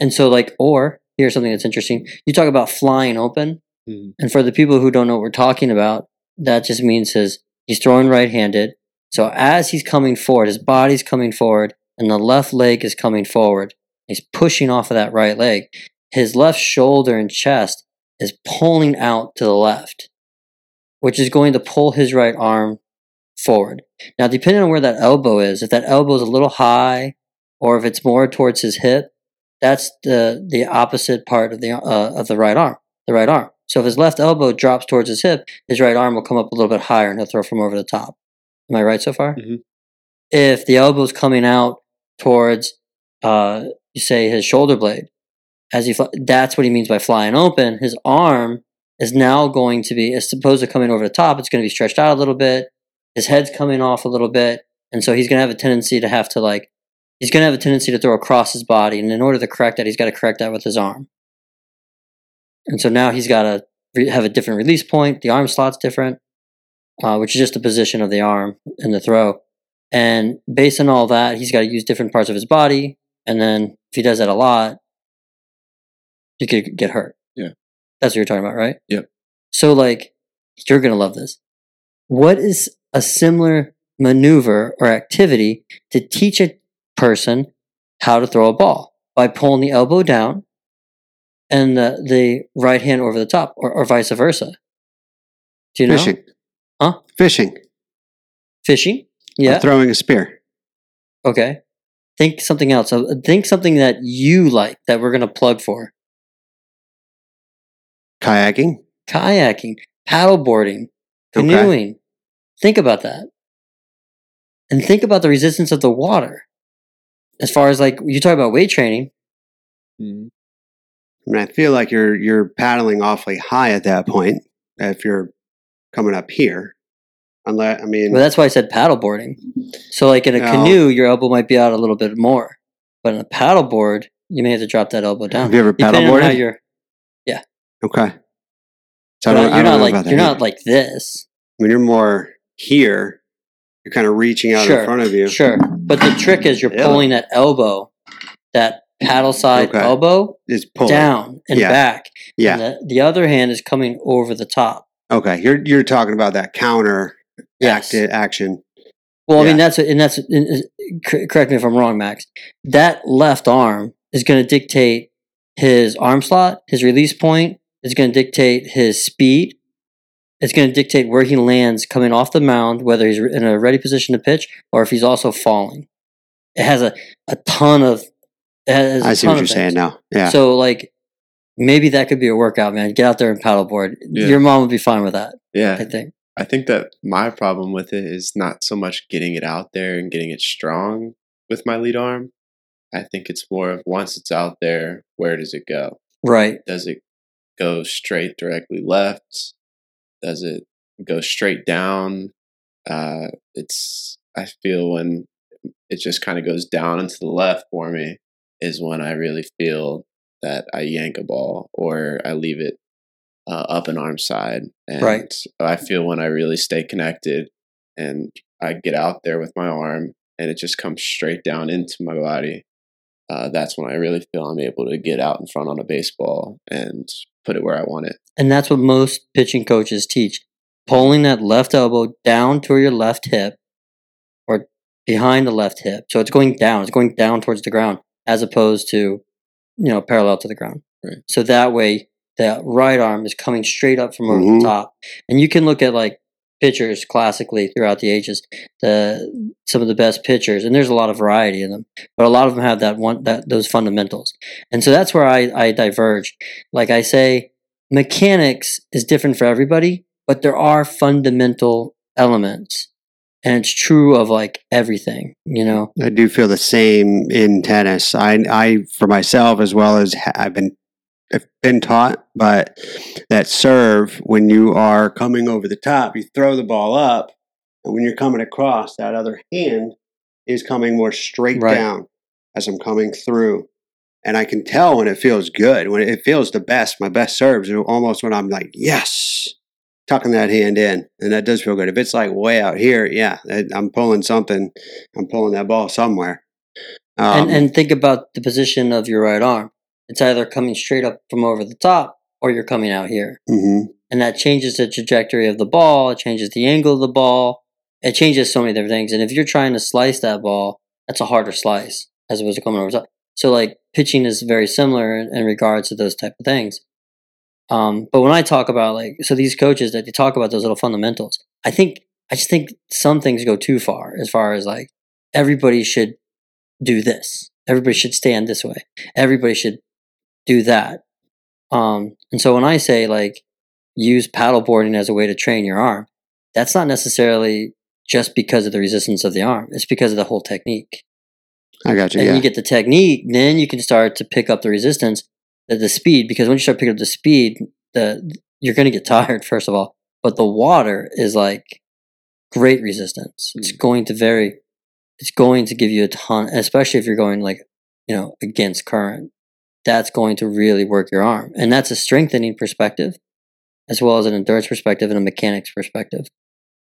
and so like or here's something that's interesting. You talk about flying open, Mhm. and for the people who don't know what we're talking about, that just means his he's throwing right-handed. So as he's coming forward, his body's coming forward, and the left leg is coming forward. He's pushing off of that right leg. His left shoulder and chest is pulling out to the left, which is going to pull his right arm forward. Now, depending on where that elbow is, if that elbow is a little high, or if it's more towards his hip, that's the the opposite part of the uh, of the right arm. The right arm. So if his left elbow drops towards his hip, his right arm will come up a little bit higher, and he'll throw from over the top. Am I right so far? Mhm. If the elbow's coming out towards, uh, say his shoulder blade, as he fl- that's what he means by flying open. His arm is now going to be, as opposed to coming over the top, it's going to be stretched out a little bit. His head's coming off a little bit, and so he's going to have a tendency to have to like, he's going to have a tendency to throw across his body, and in order to correct that, he's got to correct that with his arm. And so now he's got to re- have a different release point. The arm slot's different, uh, which is just the position of the arm in the throw. And based on all that, he's got to use different parts of his body. And then if he does that a lot, he could get hurt. Yeah. That's what you're talking about, right? Yep. So, like, you're going to love this. What is a similar maneuver or activity to teach a person how to throw a ball? By pulling the elbow down and the, the right hand over the top, or, or vice versa. Do you know? Fishing. Huh? Fishing. Fishing? Or Yeah. throwing a spear. Okay. Think something else. Uh, Think something that you like that we're gonna plug for. Kayaking. Kayaking, paddleboarding, Okay. canoeing. Think about that. And think about the resistance of the water. As far as like you talk about weight training, Mhm. I mean, I feel like you're you're paddling awfully high at that point. If you're coming up here, unless I mean, well, that's why I said paddleboarding. So, like in a No. canoe, your elbow might be out a little bit more, but in a paddleboard, you may have to drop that elbow down. have you ever Depending on how paddleboarded? you're, Okay. So I you're don't, you're don't not like you're not like this. when you're more here, you're kind of reaching out Sure, in front of you. Sure, but the trick is you're Yeah. pulling that elbow, that paddle side Okay. elbow is pulling. down and Yeah. back. Yeah. And the, the other hand is coming over the top. Okay. You're you're talking about that counter Yes. acti- action. Well, I mean that's and that's and, and- cor- correct me if I'm wrong, Max. That left arm is going to dictate his arm slot, his release point. Is going to dictate his speed. It's going to dictate where he lands coming off the mound, whether he's in a ready position to pitch or if he's also falling. It has a, a ton of. It has a I see what you're saying now. Yeah. So like, maybe that could be a workout, man. Get out there and paddleboard. Yeah. Your mom would be fine with that. Yeah. I think. I think that my problem with it is not so much getting it out there and getting it strong with my lead arm. I think it's more of once it's out there, where does it go? Right. Does it go straight directly left? Does it go straight down? Uh, it's I feel when it just kind of goes down and to the left for me is when I really feel that I yank a ball or I leave it uh, up an arm side. And Right. I feel when I really stay connected and I get out there with my arm and it just comes straight down into my body. Uh, that's when I really feel I'm able to get out in front on a baseball and put it where I want it. And that's what most pitching coaches teach. Pulling that left elbow down to your left hip or behind the left hip. So it's going down. It's going down towards the ground as opposed to, you know, parallel to the ground. Right. So that way the right arm is coming straight up from over Mhm. the top. And you can look at like pitchers classically throughout the ages, the some of the best pitchers, and there's a lot of variety in them, but a lot of them have that one that those fundamentals. And so that's where I, I diverge. Like I say, mechanics is different for everybody, but there are fundamental elements. And it's true of like everything, you know? I do feel the same in tennis. I, I for myself as well as I've been been taught, but that serve when you are coming over the top, you throw the ball up, and when you're coming across, that other hand is coming more straight Right. down as I'm coming through. And I can tell when it feels good, when it feels the best. My best serves are almost when I'm like, yes, tucking that hand in, and that does feel good. If it's like way out here, yeah, I'm pulling something. I'm pulling that ball somewhere. Um, and, and think about the position of your right arm. It's either coming straight up from over the top or you're coming out here. mhm. And that changes the trajectory of the ball, it changes the angle of the ball, it changes so many different things. And if you're trying to slice that ball, that's a harder slice as opposed to coming over the top. So like pitching is very similar in, in regards to those type of things. Um, but when I talk about like so these coaches that they talk about those little fundamentals, I think I just think some things go too far as far as like everybody should do this. Everybody should stand this way. Everybody should do that. Um, and so when I say like use paddleboarding as a way to train your arm, that's not necessarily just because of the resistance of the arm. It's because of the whole technique. I got you. And Yeah. you get the technique, then you can start to pick up the resistance, the, the speed. Because when you start picking up the speed, the you're going to get tired first of all. But the water is like great resistance. It's going to very, it's going to give you a ton, especially if you're going like you know against current. That's going to really work your arm, and that's a strengthening perspective, as well as an endurance perspective and a mechanics perspective.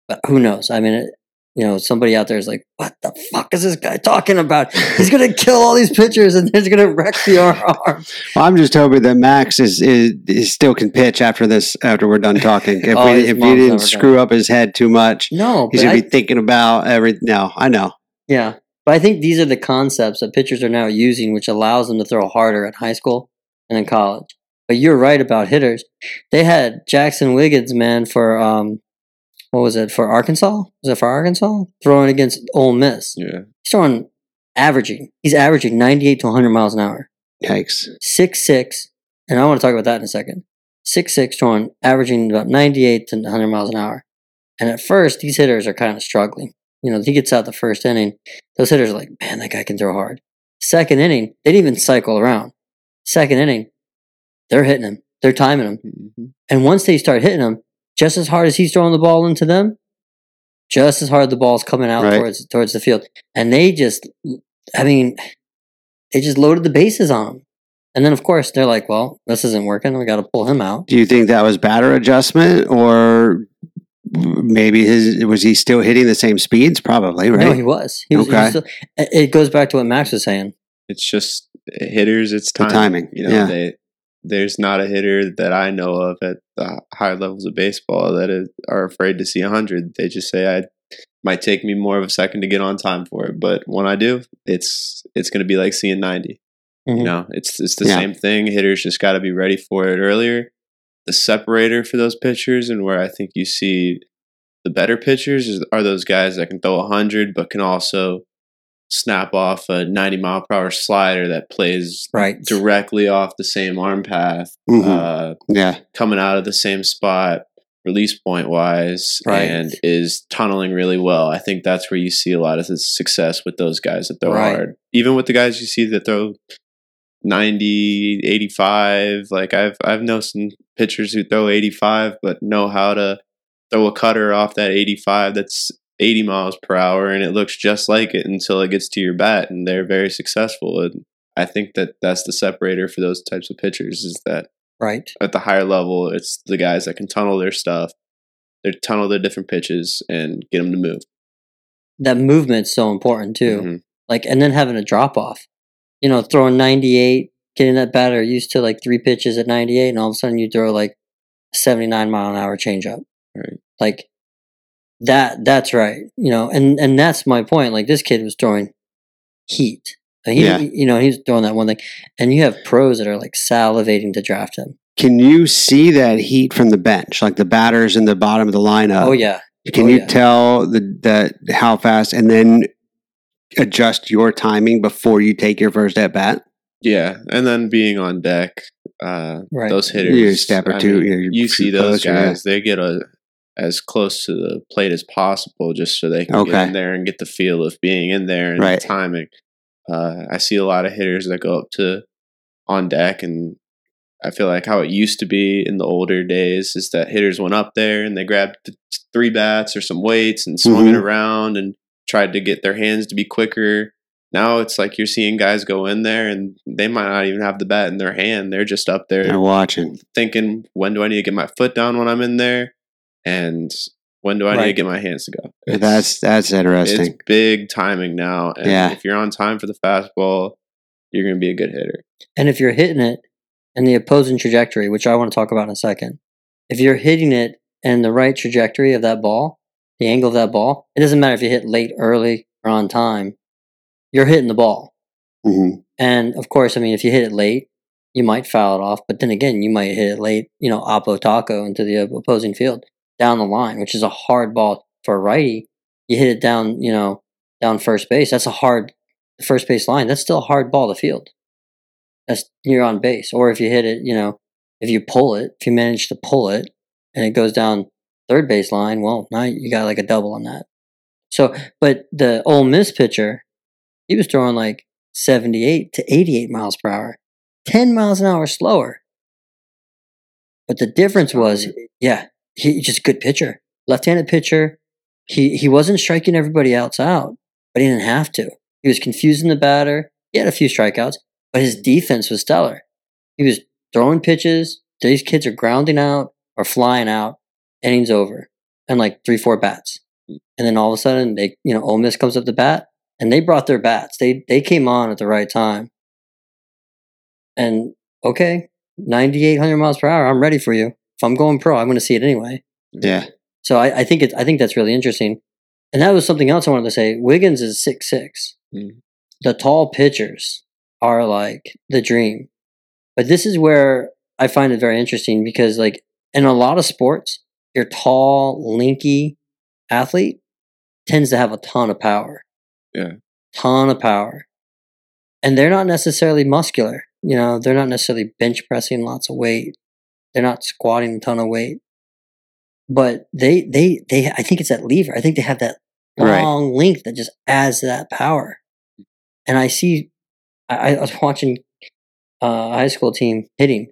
But who knows? I mean, it, you know, somebody out there is like, "What the fuck is this guy talking about? He's gonna kill all these pitchers and he's gonna wreck the arm." Well, I'm just hoping that Max is, is, is still can pitch after this. After we're done talking, if Oh, we if you didn't done. screw up his head too much, No, he's gonna be thinking about every. No, I know. yeah, but I think these are the concepts that pitchers are now using, which allows them to throw harder at high school and in college. But you're right about hitters. They had Jaxon Wiggins, man, for um, what was it for Arkansas? Was it for Arkansas throwing against Ole Miss? Yeah. He's throwing averaging. He's averaging 98 to 100 miles an hour. Yikes. Six six, and I want to talk about that in a second. Six six, throwing averaging about 98 to 100 miles an hour. And at first, these hitters are kind of struggling. You know, he gets out the first inning. Those hitters are like, man, that guy can throw hard. Second inning, they didn't even cycle around. Second inning, they're hitting him. They're timing him. Mhm. And once they start hitting him, just as hard as he's throwing the ball into them, just as hard the ball's coming out Right. towards towards the field. And they just, I mean, they just loaded the bases on him. And then of course they're like, well, this isn't working. We got to pull him out. Do you think that was batter adjustment or maybe his was he still hitting the same speeds? Probably, right? No, he was. He was, he was Okay. still, it it goes back to what Max was saying. It's just hitters. It's The timing. timing, You know, yeah. they there's not a hitter that I know of at the higher levels of baseball that is, are afraid to see hundred. They just say I might take me more of a second to get on time for it, but when I do, it's it's going to be like seeing 90 Mhm. You know, it's it's the Yeah. same thing. Hitters just got to be ready for it earlier. The separator for those pitchers, and where I think you see the better pitchers is, are those guys that can throw hundred, but can also snap off a ninety mile per hour slider that plays Right. directly off the same arm path, Mhm. uh, yeah. coming out of the same spot, release point wise, Right. and is tunneling really well. I think that's where you see a lot of the success with those guys that throw Right. hard. Even with the guys you see that throw 90, 85, like I've I've known some pitchers who throw 85 but know how to throw a cutter off that 85 that's 80 miles per hour and it looks just like it until it gets to your bat and they're very successful and I think that that's the separator for those types of pitchers is that Right. at the higher level, it's the guys that can tunnel their stuff, they tunnel their different pitches and get them to move. That movement's so important too. Mhm. Like, and then having a drop off. You know, throwing 98, getting that batter used to like three pitches at 98, and all of a sudden you throw like 79 mile an hour changeup. Right. Like that. That's right. You know, and and that's my point. Like this kid was throwing heat. He, Yeah. you know, he's doing that one thing, and you have pros that are like salivating to draft him. Can you see that heat from the bench, like the batters in the bottom of the lineup? oh yeah, Can Oh, you yeah. tell the, the how fast, and then adjust your timing before you take your first at bat? Yeah, and then being on deck, uh, right. those hitters, You step or two, mean, you you see those closer, yeah. guys, they get a as close to the plate as possible just so they can Okay. get in there and get the feel of being in there and Right. the timing. Uh, I see a lot of hitters that go up to on deck and I feel like how it used to be in the older days is that hitters went up there and they grabbed th- three bats or some weights and swung it Mhm. around and tried to get their hands to be quicker. Now it's like you're seeing guys go in there and they might not even have the bat in their hand. They're just up there They're watching. thinking, when do I need to get my foot down when I'm in there? And when do I need to get my hands to go? It's- That's that's interesting. it's big timing now. And Yeah. if you're on time for the fastball, you're going to be a good hitter. And if you're hitting it in the opposing trajectory, which I want to talk about in a second, if you're hitting it in the right trajectory of that ball, the angle of that ball, it doesn't matter if you hit late, early, or on time, you're hitting the ball. hmm And of course, I mean, if you hit it late, you might foul it off, but then again, you might hit it late, you know, oppo taco into the opposing field down the line, which is a hard ball for a righty. You hit it down, you know, down first base. That's a hard first base line. That's still a hard ball to field. That's you're on base. Or if you hit it, you know, if you pull it, if you manage to pull it and it goes down third base line, well, now you got like a double on that. So, but the Ole Miss pitcher, he was throwing like 78 to 88 miles per hour, 10 miles an hour slower. But the difference was, yeah, he just a good pitcher, left-handed pitcher. He he wasn't striking everybody else out, but he didn't have to. He was confusing the batter. He had a few strikeouts, but his defense was stellar. He was throwing pitches. These kids are grounding out or flying out. Innings over, and like three, four bats, and then all of a sudden they, you know, Ole Miss comes up the bat, and they brought their bats. They they came on at the right time. And okay, 9,800 miles per hour. I'm ready for you. If I'm going pro, I'm going to see it anyway. Yeah. So I, I think it. I think that's really interesting. And that was something else I wanted to say. Wiggins is six six. Mm. The tall pitchers are like the dream. But this is where I find it very interesting because, like, in a lot of sports, your tall, linky athlete tends to have a ton of power. Yeah. ton of power, and they're not necessarily muscular. You know, they're not necessarily bench pressing lots of weight. They're not squatting a ton of weight, but they they they. I think it's that lever. I think they have that Right. long length that just adds to that power. And I see, I, I was watching uh, a high school team hitting,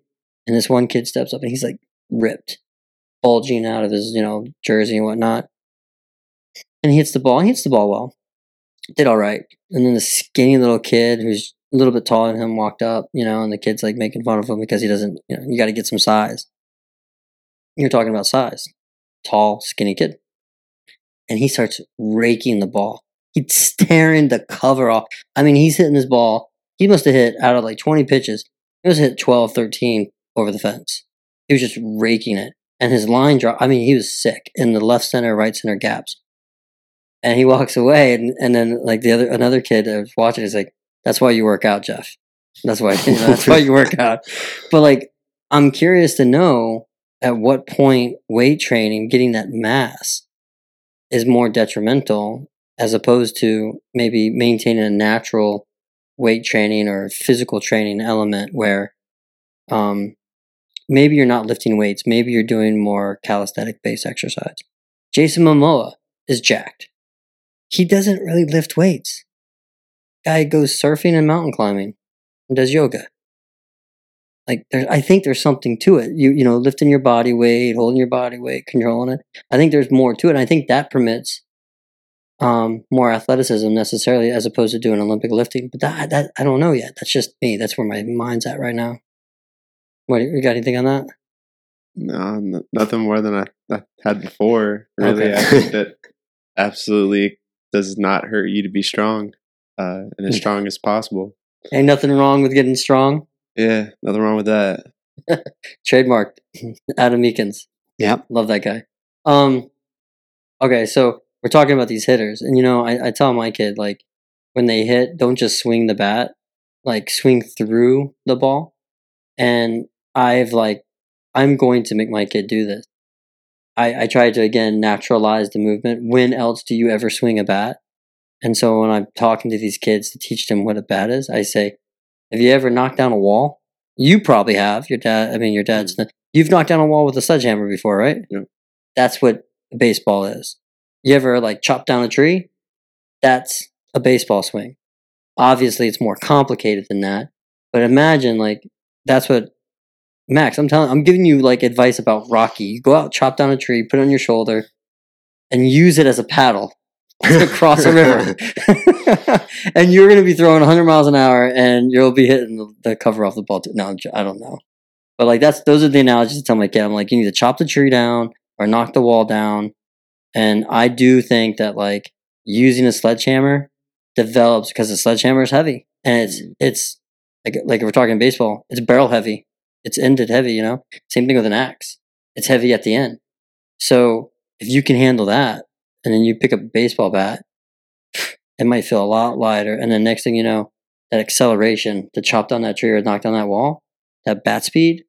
and this one kid steps up and he's like ripped, bulging out of his you know jersey and whatnot, and he hits the ball. He hits the ball well, did all right. And then the skinny little kid who's a little bit taller than him walked up, you know, and the kid's like making fun of him because he doesn't, you know, you got to get some size. You're talking about size, tall, skinny kid and he starts raking the ball. He's tearing the cover off. I mean, he's hitting this ball. He must have hit out of like 20 pitches. He must have hit 12, 13 over the fence. He was just raking it. And his line drop, I mean, he was sick in the left center, right center gaps. And he walks away, and, and then like the other another kid that was watching is like, "That's why you work out, Jeff. That's why you know, that's why you work out." But like, I'm curious to know at what point weight training, getting that mass, is more detrimental as opposed to maybe maintaining a natural weight training or physical training element where um, maybe you're not lifting weights, maybe you're doing more calisthenic based exercise. Jason Momoa is jacked. He doesn't really lift weights. Guy goes surfing and mountain climbing and does yoga. Like there, I think there's something to it. You you know, lifting your body weight, holding your body weight, controlling it. I think there's more to it. And I think that permits um, more athleticism necessarily as opposed to doing Olympic lifting. But that that I don't know yet. That's just me. That's where my mind's at right now. What you got anything on that? No, n- nothing more than I, I had before. Really, Okay. I think that absolutely does not hurt you to be strong uh, and as strong as possible. Ain't nothing wrong with getting strong. Yeah, nothing wrong with that. Trademarked. Adam Meekins. Yep. Love that guy. Um, okay, so we're talking about these hitters, and you know, I, I tell my kid like when they hit, don't just swing the bat, like swing through the ball. And I've like, I'm going to make my kid do this. I I try to again naturalize the movement. When else do you ever swing a bat? And so when I'm talking to these kids to teach them what a bat is, I say, "Have you ever knocked down a wall? You probably have. Your dad. I mean, your hmm. dad's. You've knocked down a wall with a sledgehammer before, right? Yep. That's what a baseball is. You ever like chop down a tree? That's a baseball swing. Obviously, it's more complicated than that. But imagine like that's what Max. I'm telling. I'm giving you like advice about Rocky. You go out, chop down a tree, put it on your shoulder, and use it as a paddle to cross a river. and you're going to be throwing 100 miles an hour, and you'll be hitting the, the cover off the ball. Too. No, I'm I don't know. But like that's those are the analogies to tell my kid. I'm like, you need to chop the tree down or knock the wall down. And I do think that like using a sledgehammer develops because the sledgehammer is heavy and it's mm. it's like like if we're talking baseball, it's barrel heavy, it's ended heavy. You know, same thing with an axe. It's heavy at the end. So if you can handle that, and then you pick up a baseball bat, it might feel a lot lighter. And then next thing you know, that acceleration to chop down that tree or knock down that wall, that bat speed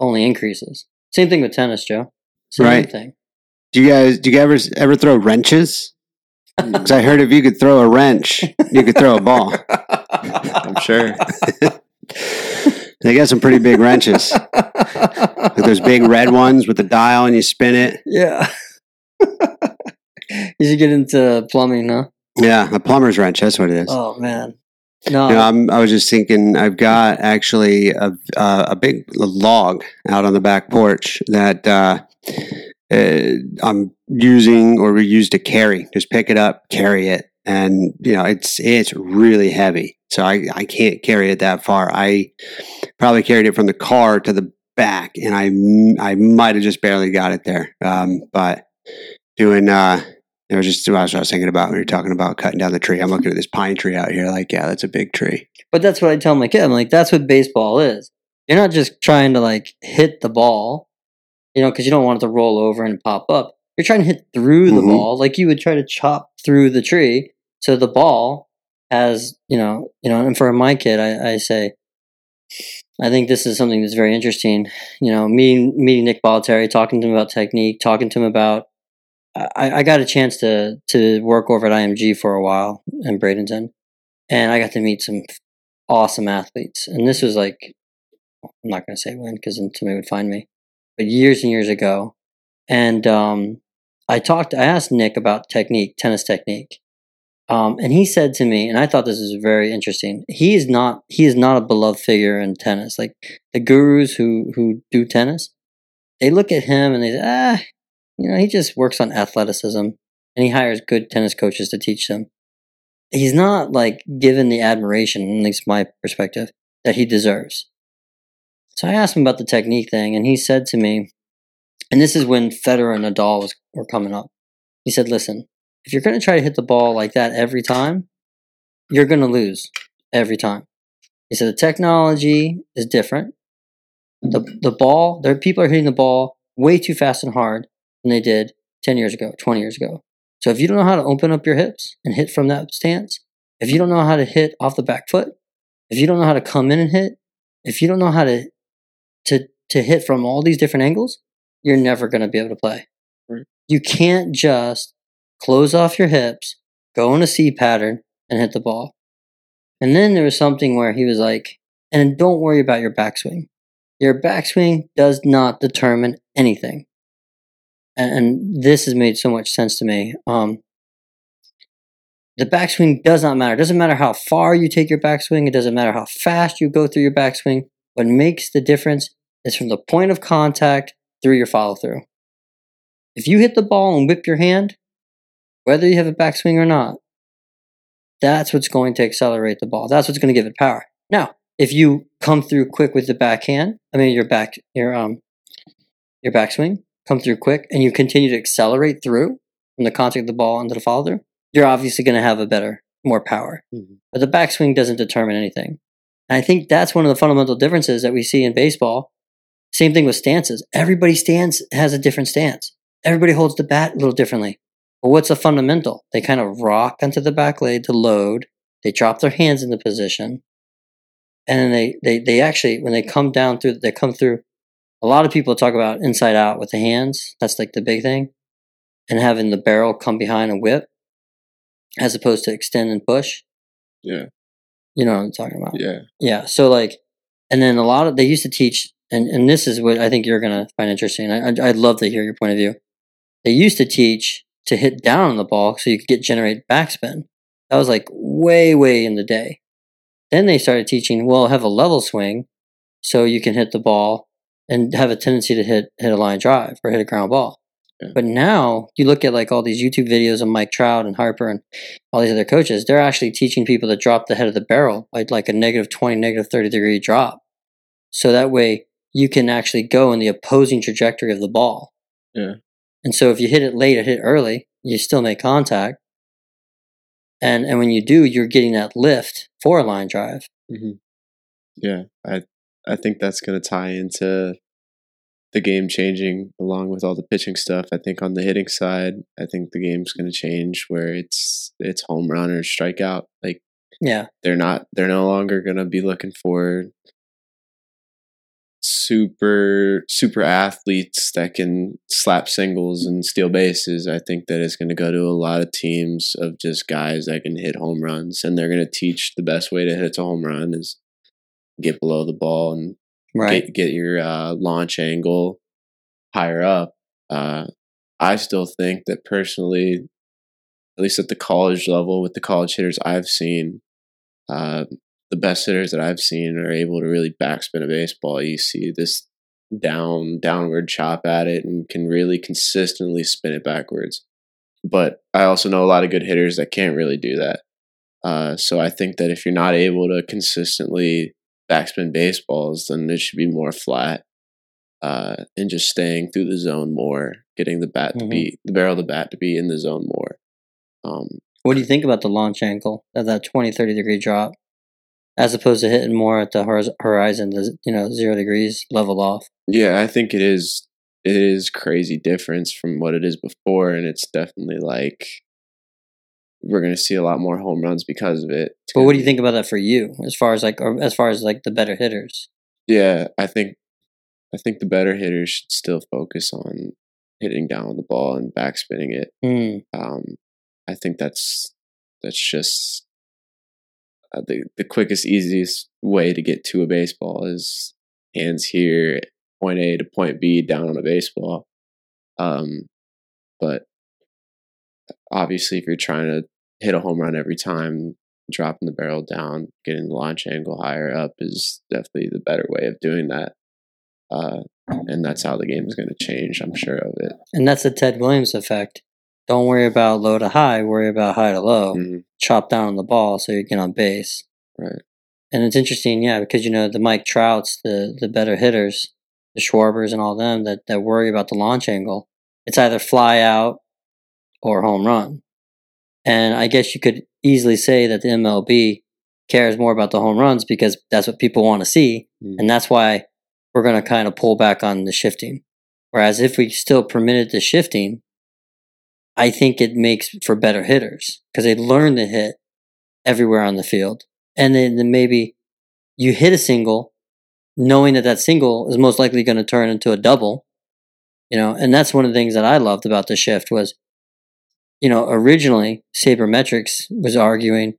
only increases. Same thing with tennis, Joe. Same Right. thing. Do you guys do you ever ever throw wrenches? Because I heard if you could throw a wrench, you could throw a ball. I'm sure. They got some pretty big wrenches. Like those big red ones with the dial and you spin it. Yeah. you should get into plumbing, huh? Yeah, a plumber's wrench. That's what it is. Oh man. No. You know, I'm, I was just thinking. I've got actually a uh, a big log out on the back porch that uh, uh, I'm using or we use to carry. Just pick it up, carry it, and you know it's it's really heavy. So I I can't carry it that far. I probably carried it from the car to the back, and I I might have just barely got it there. Um, but doing uh, it was just what I was thinking about when you're talking about cutting down the tree. I'm looking at this pine tree out here, like, yeah, that's a big tree. But that's what I tell my kid. I'm like, that's what baseball is. You're not just trying to like hit the ball, you know, because you don't want it to roll over and pop up. You're trying to hit through the Mhm. ball, like you would try to chop through the tree. So the ball has, you know, you know. And for my kid, I, I say, I think this is something that's very interesting. You know, meeting meeting Nick Bollettieri, talking to him about technique, talking to him about I, I got a chance to to work over at IMG for a while in Bradenton, and I got to meet some awesome athletes. And this was like, I'm not going to say when because then somebody would find me, but years and years ago. And um, I talked, I asked Nick about technique, tennis technique, um, and he said to me, and I thought this was very interesting. He is not, he is not a beloved figure in tennis. Like the gurus who who do tennis, they look at him and they say, ah, you know, he just works on athleticism and he hires good tennis coaches to teach them. He's not like given the admiration, at least my perspective, that he deserves. So I asked him about the technique thing, and he said to me, and this is when Federer and Nadal was, were coming up. He said, "Listen, if you're going to try to hit the ball like that every time, you're going to lose every time." He said the technology is different. The the ball, there people are hitting the ball way too fast and hard than they did 10 years ago, 20 years ago. So if you don't know how to open up your hips and hit from that stance, if you don't know how to hit off the back foot, if you don't know how to come in and hit, if you don't know how to to to hit from all these different angles, you're never going to be able to play. You can't just close off your hips, go in a C pattern, and hit the ball. And then there was something where he was like, and don't worry about your backswing. Your backswing does not determine anything. And, and this has made so much sense to me. Um, the backswing does not matter. It doesn't matter how far you take your backswing. It doesn't matter how fast you go through your backswing. What makes the difference is from the point of contact through your follow through. If you hit the ball and whip your hand, whether you have a backswing or not, that's what's going to accelerate the ball. That's what's going to give it power. Now, if you come through quick with the backhand, I mean your back your um your backswing, come through quick, and you continue to accelerate through from the contact of the ball into the follow through, you're obviously going to have a better, more power. Mhm. But the backswing doesn't determine anything. And I think that's one of the fundamental differences that we see in baseball. Same thing with stances. Everybody stands has a different stance. Everybody holds the bat a little differently. But what's the fundamental? They kind of rock onto the back leg to load. They drop their hands into position. And then they, they, they actually, when they come down through, they come through. A lot of people talk about inside out with the hands. That's like the big thing. And having the barrel come behind and whip as opposed to extend and push. Yeah. You know what I'm talking about. Yeah. Yeah. So like, and then a lot of they used to teach, and and this is what I think you're gonna find interesting. I I'd love to hear your point of view. They used to teach to hit down on the ball so you could get generate backspin. That was like way way in the day. Then they started teaching well have a level swing, so you can hit the ball and have a tendency to hit hit a line drive or hit a ground ball. Yeah. But now you look at like all these YouTube videos of Mike Trout and Harper and all these other coaches, they're actually teaching people to drop the head of the barrel like like a negative 20, negative 30 degree drop. So that way you can actually go in the opposing trajectory of the ball. Yeah. And so if you hit it late or hit early, you still make contact. And and when you do, you're getting that lift for a line drive. hmm Yeah, I I think that's going to tie into the game changing along with all the pitching stuff. I think on the hitting side, I think the game's going to change where it's it's home run or strikeout. Like Yeah. they're not they're no longer going to be looking for super super athletes that can slap singles and steal bases i think that it's going to go to a lot of teams of just guys that can hit home runs and they're going to teach the best way to hit a home run is get below the ball and Right. get, get your uh, launch angle higher up. Uh, I still think that personally, at least at the college level, with the college hitters I've seen, uh, the best hitters that I've seen are able to really backspin a baseball. You see this down downward chop at it and can really consistently spin it backwards. But I also know a lot of good hitters that can't really do that. Uh, so I think that if you're not able to consistently backspin baseballs, then it should be more flat uh, and just staying through the zone more, getting the bat to Mhm. be the barrel of the bat to be in the zone more. Um, What do you think about the launch angle of that 20, 30 degree drop as opposed to hitting more at the horizon, the, you know, zero degrees level off? yeah, I think it is. It is crazy difference from what it is before, and it's definitely like we're gonna see a lot more home runs because of it. It's But what do you think about that for you as far as like, or as far as like the better hitters? Yeah, I think I think the better hitters should still focus on hitting down the ball and backspinning it. Hmm. Um, I think that's that's just uh, the the quickest, easiest way to get to a baseball is hands here, point A to point B, down on a baseball. Um, but obviously, if you're trying to hit a home run every time, dropping the barrel down, getting the launch angle higher up is definitely the better way of doing that. Uh, and that's how the game is going to change. I'm sure of it. And that's the Ted Williams effect. Don't worry about low to high, worry about high to low. Mhm. Chop down on the ball so you get on base. Right. And it's interesting, yeah, because you know the Mike Trouts, the the better hitters, the Schwarbers and all them that, that worry about the launch angle. It's either fly out or home run. And I guess you could easily say that the MLB cares more about the home runs because that's what people want to see. Mm. And that's why we're going to kind of pull back on the shifting. Whereas if we still permitted the shifting, I think it makes for better hitters because they learn to hit everywhere on the field. And then, then maybe you hit a single knowing that that single is most likely going to turn into a double, you know, and that's one of the things that I loved about the shift was, you know, originally Sabermetrics was arguing,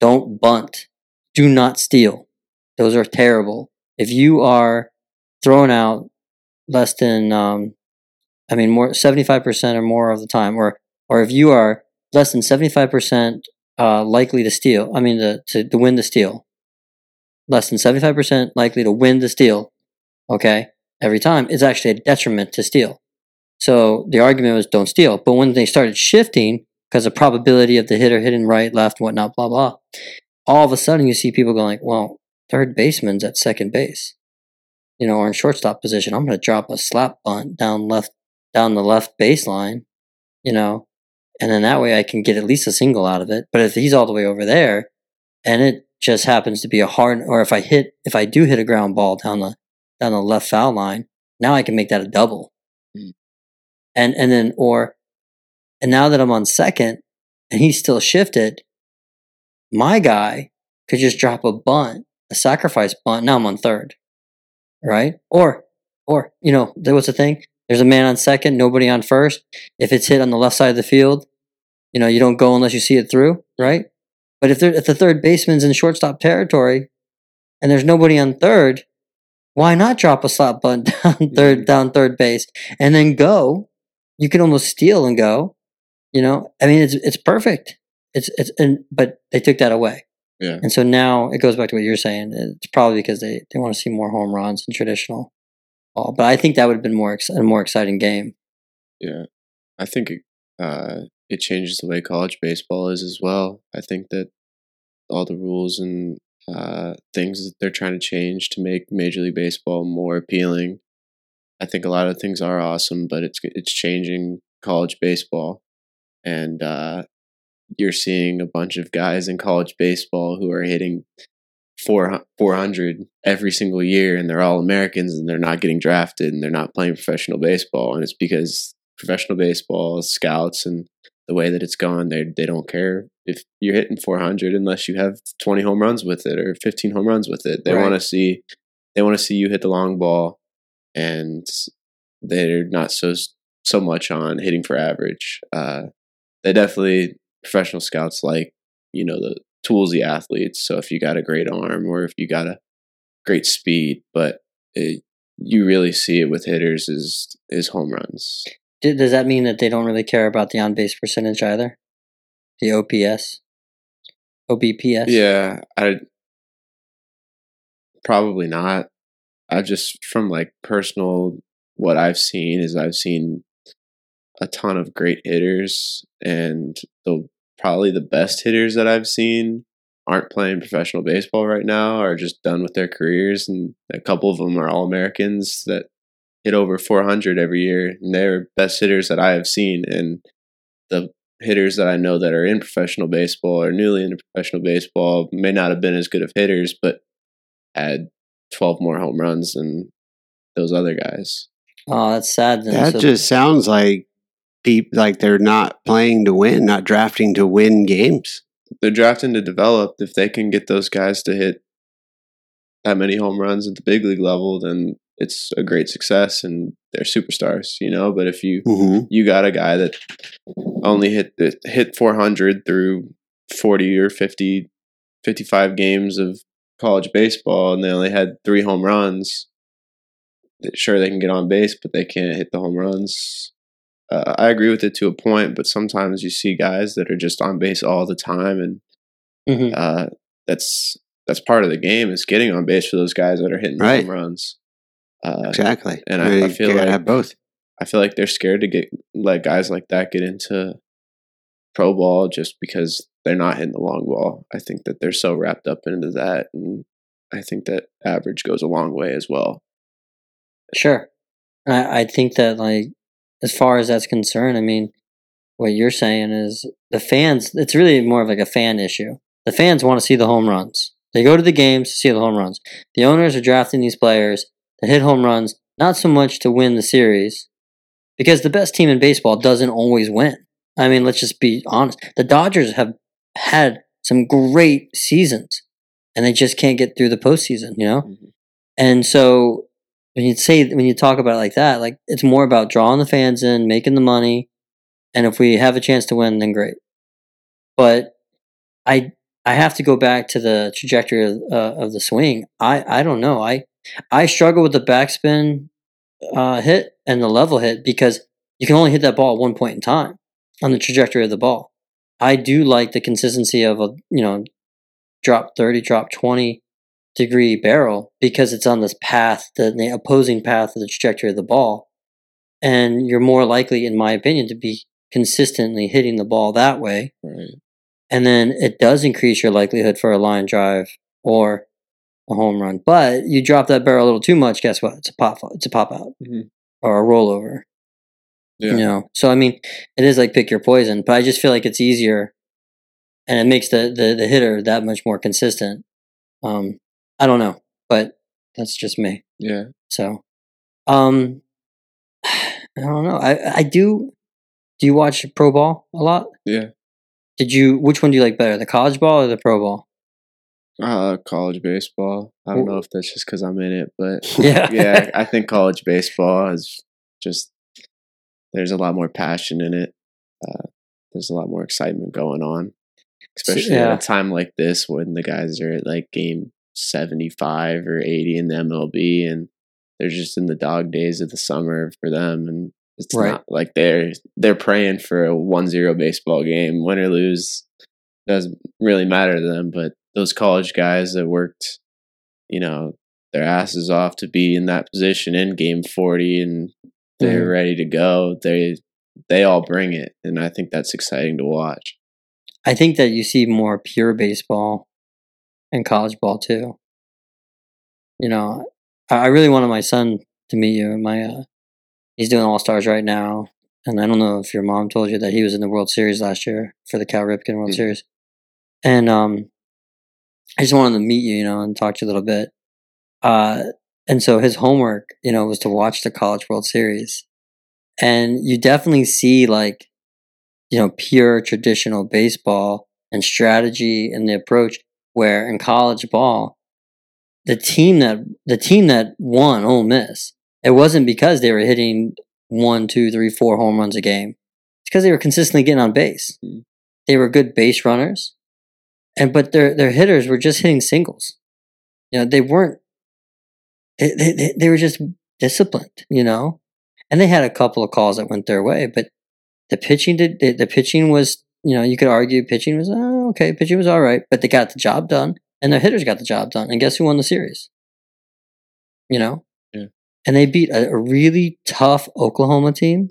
don't bunt, do not steal. Those are terrible. If you are thrown out less than, um, I mean, more seventy five percent or more of the time, or or if you are less than seventy five percent uh, likely to steal, I mean, to, to to win the steal, less than seventy five percent likely to win the steal, okay, every time is actually a detriment to steal. So the argument was don't steal. But when they started shifting, because the probability of the hitter hitting right, left, whatnot, blah blah, all of a sudden you see people going like, well, third baseman's at second base, you know, or in shortstop position. I'm going to drop a slap bunt down left down the left baseline, you know, and then that way I can get at least a single out of it. But if he's all the way over there, and it just happens to be a hard, or if I hit, if I do hit a ground ball down the down the left foul line, now I can make that a double, Mm. and and then or, and now that I'm on second, and he's still shifted, my guy could just drop a bunt, a sacrifice bunt. Now I'm on third, right? Or or you know, there was a thing. There's a man on second, nobody on first. If it's hit on the left side of the field, you know, you don't go unless you see it through, right? But if, if the third baseman's in shortstop territory and there's nobody on third, why not drop a slap bunt down third down third base and then go? You can almost steal and go. You know, I mean, it's it's perfect. It's it's and but they took that away. Yeah. And so now it goes back to what you're saying. It's probably because they, they want to see more home runs in traditional ball. But I think that would have been more ex- a more exciting game. Yeah, I think it, uh, it changes the way college baseball is as well. I think that all the rules and uh, things that they're trying to change to make Major League Baseball more appealing. I think a lot of things are awesome, but it's it's changing college baseball, and uh, you're seeing a bunch of guys in college baseball who are hitting four 400 every single year and they're all Americans and they're not getting drafted and they're not playing professional baseball and it's because professional baseball scouts and the way that it's gone they they don't care if you're hitting 400 unless you have 20 home runs with it or 15 home runs with it they Right. want to see they want to see you hit the long ball and they're not so so much on hitting for average uh they definitely professional scouts like you know the toolsy athletes. So if you got a great arm or if you got a great speed, but it, you really see it with hitters is is home runs. Does that mean that they don't really care about the on base percentage either? The OPS, OBPS. Yeah, I probably not. I just from like personal what I've seen is I've seen a ton of great hitters and the probably the best hitters that I've seen aren't playing professional baseball right now are just done with their careers and a couple of them are all Americans that hit over 400 every year and they're best hitters that I have seen and the hitters that I know that are in professional baseball or newly into professional baseball may not have been as good of hitters but had 12 more home runs than those other guys. Oh, that's sad. Then. That So- just sounds like people like they're not playing to win, not drafting to win games. they're drafting to develop. If they can get those guys to hit that many home runs at the big league level, then it's a great success and they're superstars, you know. But if you Mm-hmm. you got a guy that only hit the, hit 400 through 40 or 50 55 games of college baseball and they only had three home runs sure they can get on base but they can't hit the home runs uh, i agree with it to a point but sometimes you see guys that are just on base all the time and Mhm. uh, that's that's part of the game is getting on base for those guys that are hitting Right. home runs uh, Exactly. and I- I feel like- have both. I feel like they're scared to get let guys like that get into pro ball just because they're not hitting the long ball. I think that they're so wrapped up into that, and I think that average goes a long way as well. Sure. I, I think that like as far as that's concerned, I mean, what you're saying is the fans. It's really more of like a fan issue. The fans want to see the home runs. They go to the games to see the home runs. The owners are drafting these players that hit home runs, not so much to win the series, because the best team in baseball doesn't always win. I mean, let's just be honest. The Dodgers have had some great seasons, and they just can't get through the postseason. You know, Mhm. and so when you say when you talk about it like that, like it's more about drawing the fans in, making the money, and if we have a chance to win, then great. But I I have to go back to the trajectory of, uh, of the swing. I I don't know. I I struggle with the backspin uh, hit and the level hit because you can only hit that ball at one point in time on the trajectory of the ball. I do like the consistency of a you know drop thirty, drop twenty degree barrel because it's on this path, the, the opposing path of the trajectory of the ball. And you're more likely, in my opinion, to be consistently hitting the ball that way. Right. And then it does increase your likelihood for a line drive or a home run. But you drop that barrel a little too much, guess what? It's a pop it's a pop out Mhm. or a rollover. Yeah. You know. So I mean, it is like pick your poison, but I just feel like it's easier and it makes the, the, the hitter that much more consistent. Um I don't know, but that's just me. Yeah. So, um, I don't know. I I do. Do you watch pro ball a lot? Yeah. Did you? Which one do you like better, the college ball or the pro ball? Uh, college baseball. I don't know if that's just because I'm in it, but Yeah, yeah, I think college baseball is just there's a lot more passion in it. Uh, there's a lot more excitement going on, especially yeah. at a time like this when the guys are at like game 75 or 80 in the MLB and they're just in the dog days of the summer for them and it's Right. not like they're they're praying for a 1-0 baseball game win or lose doesn't really matter to them but those college guys that worked you know their asses off to be in that position in game 40 and they're Mhm. ready to go they they all bring it and i think that's exciting to watch I think that you see more pure baseball and college ball too. You know, I really wanted my son to meet you. My uh, he's doing all stars right now, and I don't know if your mom told you that he was in the World Series last year for the Cal Ripken World Mhm. Series, and um, I just wanted to meet you, you know, and talk to you a little bit. Uh, and so his homework, you know, was to watch the College World Series, and you definitely see like you know, pure traditional baseball and strategy and the approach where in college ball, the team that the team that won Ole Miss, it wasn't because they were hitting one, two, three, four home runs a game. It's because they were consistently getting on base. Mhm. They were good base runners. And but their their hitters were just hitting singles. You know, they weren't they, they, they- they were just disciplined, you know? And they had a couple of calls that went their way, but the pitching did the, the pitching was you know you could argue pitching was oh, okay pitching was all right but they got the job done and their hitters got the job done and guess who won the series you know Yeah. and they beat a, a really tough oklahoma team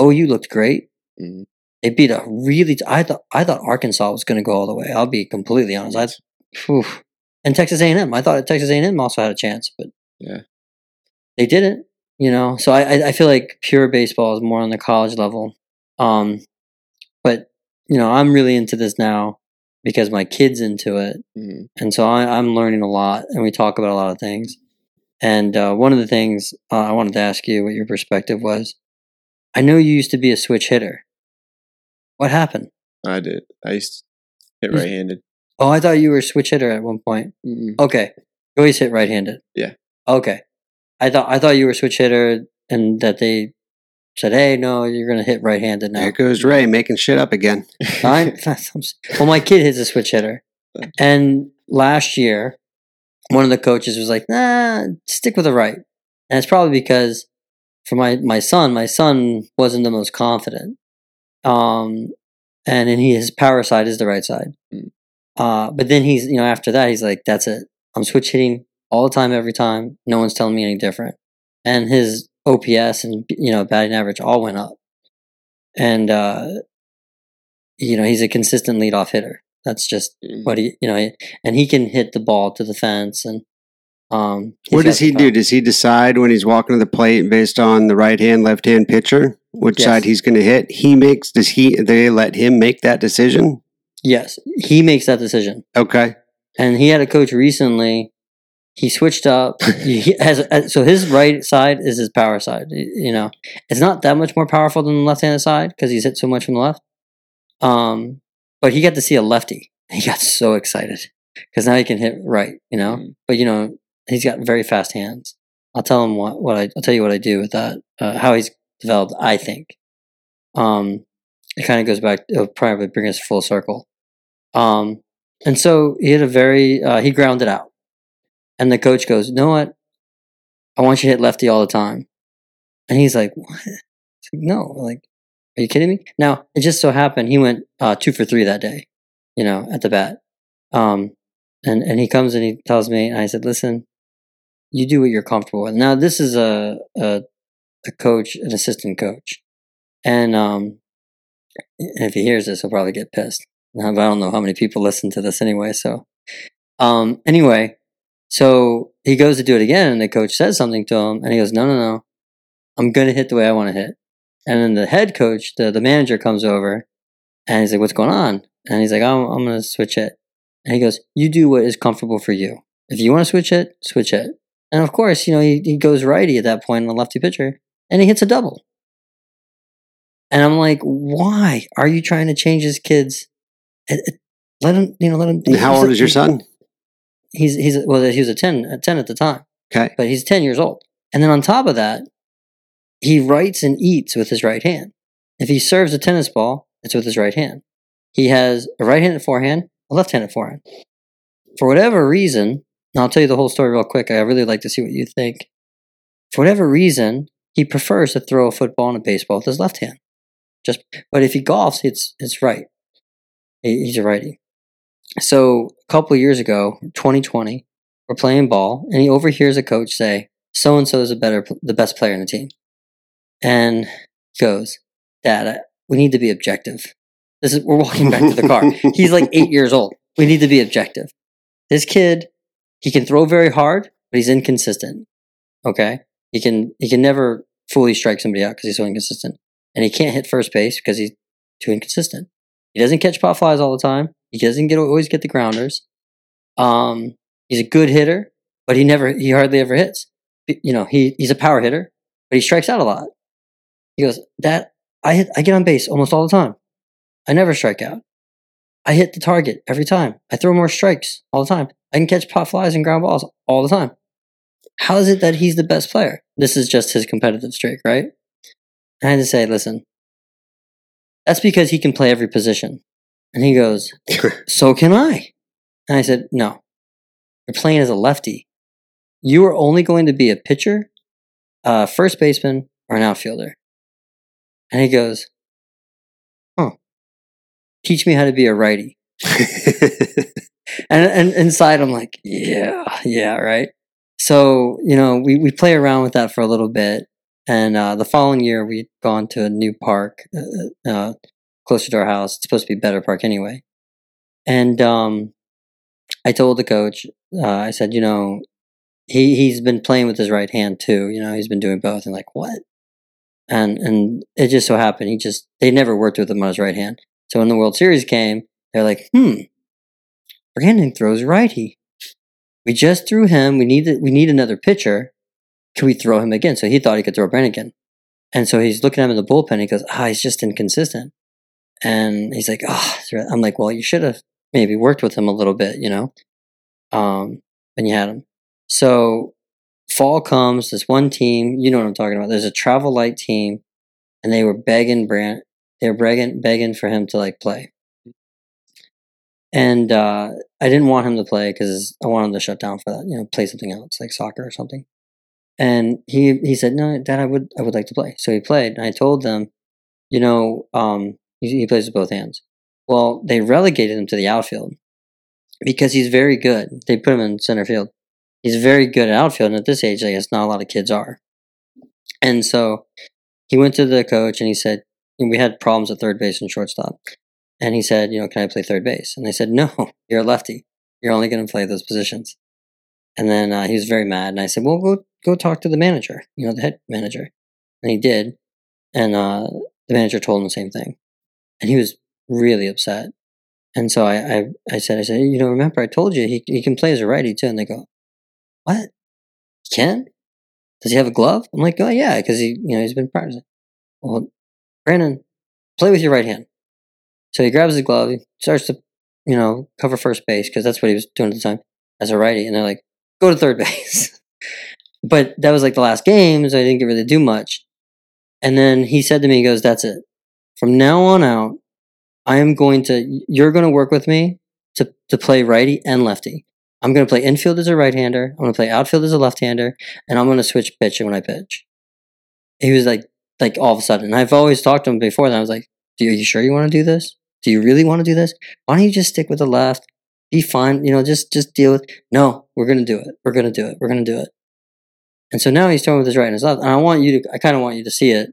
ou looked great Mhm. they beat a really t- i thought i thought arkansas was going to go all the way i'll be completely honest i Whew. and texas a&m i thought texas a&m also had a chance but Yeah. they didn't you know so I, I i feel like pure baseball is more on the college level um but you know i'm really into this now because my kid's into it Mhm. and so I, i'm learning a lot and we talk about a lot of things and uh, one of the things uh, i wanted to ask you what your perspective was i know you used to be a switch hitter what happened i did i used to hit right-handed oh i thought you were a switch hitter at one point Mhm. Okay. You always hit right handed. Yeah. Okay. I thought I thought you were a switch hitter, and that they said, "Hey, no, you're going to hit right-handed now." There goes Ray making shit up again. I, well, my kid hits a switch hitter, and last year, one of the coaches was like, "Nah, stick with the right," and it's probably because for my my son, my son wasn't the most confident, um, and then he his power side is the right side, Mm. uh, but then he's you know after that he's like, "That's it, I'm switch hitting all the time, every time. No one's telling me any different," and his OPS and you know batting average all went up, and uh, you know he's a consistent leadoff hitter. That's just Mm. what he you know, and he can hit the ball to the fence and. Um, What does he do? Does he decide when he's walking to the plate based on the right hand, left hand pitcher, which Yes. side he's going to hit? He makes. Does he? They let him make that decision? Yes, he makes that decision, Okay. and he had a coach recently. He switched up. he has so his right side is his power side. You know, it's not that much more powerful than the left-handed side because he's hit so much from the left. Um, but he got to see a lefty. He got so excited because now he can hit right. You know, Mm. but you know he's got very fast hands. I'll tell him what what I I'll tell you what I do with that. Uh, how he's developed, I think. Um, it kind of goes back. It'll probably bring us full circle. Um, and so he had a very uh, he grounded out, and the coach goes, "You know what? I want you to hit lefty all the time." And he's like, "What? No, like, are you kidding me?" Now it just so happened he went uh, two for three that day, you know, at the bat. Um, and and he comes and he tells me, and I said, "Listen, you do what you're comfortable with." Now this is a a, a coach, an assistant coach, and um, if he hears this, he'll probably get pissed. I don't know how many people listen to this anyway. So, um, anyway, so he goes to do it again, and the coach says something to him, and he goes, "No, no, no, I'm going to hit the way I want to hit." And then the head coach, the the manager, comes over, and he's like, "What's going on?" And he's like, "I'm I'm going to switch it." And he goes, "You do what is comfortable for you. If you want to switch it, switch it." And of course, you know, he, he goes righty at that point on the lefty pitcher, and he hits a double. And I'm like, why are you trying to change his kids? Let him, you know, let him. How old is your son? He's he's well, he was a ten, a ten at the time, Okay. but he's ten years old. And then on top of that, he writes and eats with his right hand. If he serves a tennis ball, it's with his right hand. He has a right-handed forehand, a left-handed forehand. For whatever reason, and I'll tell you the whole story real quick. I really like to see what you think. For whatever reason, he prefers to throw a football and a baseball with his left hand. Just, but if he golfs, it's it's right. He- He's a righty. So a couple of years ago, 2020, we're playing ball, and he overhears a coach say, "So and so is a better, the best player in the team," and he goes, "Dad, we need to be objective. This is we're walking back to the car. He's like eight years old. We need to be objective. This kid, he can throw very hard, but he's inconsistent. Okay, he can he can never fully strike somebody out because he's so inconsistent, and he can't hit first base because he's too inconsistent. He doesn't catch pop flies all the time. He doesn't get always get the grounders. Um, he's a good hitter, but he never he hardly ever hits. You know, he he's a power hitter, but he strikes out a lot. He goes, "That I hit I get on base almost all the time. I never strike out. I hit the target every time. I throw more strikes all the time. I can catch pop flies and ground balls all the time. How is it that he's the best player? This is just his competitive streak, right? I had to say, listen, that's because he can play every position. And he goes, so can I. And I said, no, you're playing as a lefty. You are only going to be a pitcher, a first baseman, or an outfielder. And he goes, huh, teach me how to be a righty. And, and inside, I'm like, yeah, yeah, right. So, you know, we, we play around with that for a little bit. And uh, the following year, we'd gone to a new park uh, uh, closer to our house. It's supposed to be Better Park anyway. And um, I told the coach, uh, I said, you know, he, he's been playing with his right hand too. You know, he's been doing both. And like, what? And, and it just so happened, he just, they never worked with him on his right hand. So when the World Series came, they're like, hmm, Brandon throws righty. We just threw him. We need we need another pitcher. Can we throw him again? So he thought he could throw Brandon again. And so he's looking at him in the bullpen. He goes, ah, he's just inconsistent. And he's like, oh. I'm like, well, you should have maybe worked with him a little bit, you know, um, when you had him. So fall comes, this one team, you know what I'm talking about. There's a travel light team, and they were begging Brand, they were begging, begging for him to like play. And uh, I didn't want him to play because I wanted to shut down for that, you know, play something else like soccer or something. And he he said, "No, Dad, I would I would like to play." So he played, and I told them, you know, um, he, he plays with both hands. Well, they relegated him to the outfield because he's very good. They put him in center field. He's very good at outfield, and at this age, I guess not a lot of kids are. And so he went to the coach and he said, and we had problems at third base and shortstop. And he said, you know, can I play third base? And they said, no, you're a lefty. You're only going to play those positions. And then uh, he was very mad. And I said, well, go go talk to the manager, you know, the head manager. And he did. And uh, the manager told him the same thing. And he was really upset. And so I, I, I said, I said, you know, remember I told you he, he can play as a righty too. And they go, what? He can? Does he have a glove? I'm like, oh yeah, because he, you know, he's been practicing. Well, Brandon, play with your right hand. So he grabs his glove, he starts to, you know, cover first base because that's what he was doing at the time as a righty. And they're like, go to third base. But that was like the last game, so I didn't get really do much. And then he said to me, he goes, that's it. From now on out, I am going to, you're going to work with me to, to play righty and lefty. I'm going to play infield as a right hander. I'm going to play outfield as a left hander, and I'm going to switch pitch when I pitch. He was like, like all of a sudden. I've always talked to him before that. I was like, are you sure you want to do this? Do you really want to do this? Why don't you just stick with the left? Be fine. You know, just, just deal with, no, we're going to do it. We're going to do it. We're going to do it. And so now he's throwing with his right and his left. And I want you to, I kind of want you to see it.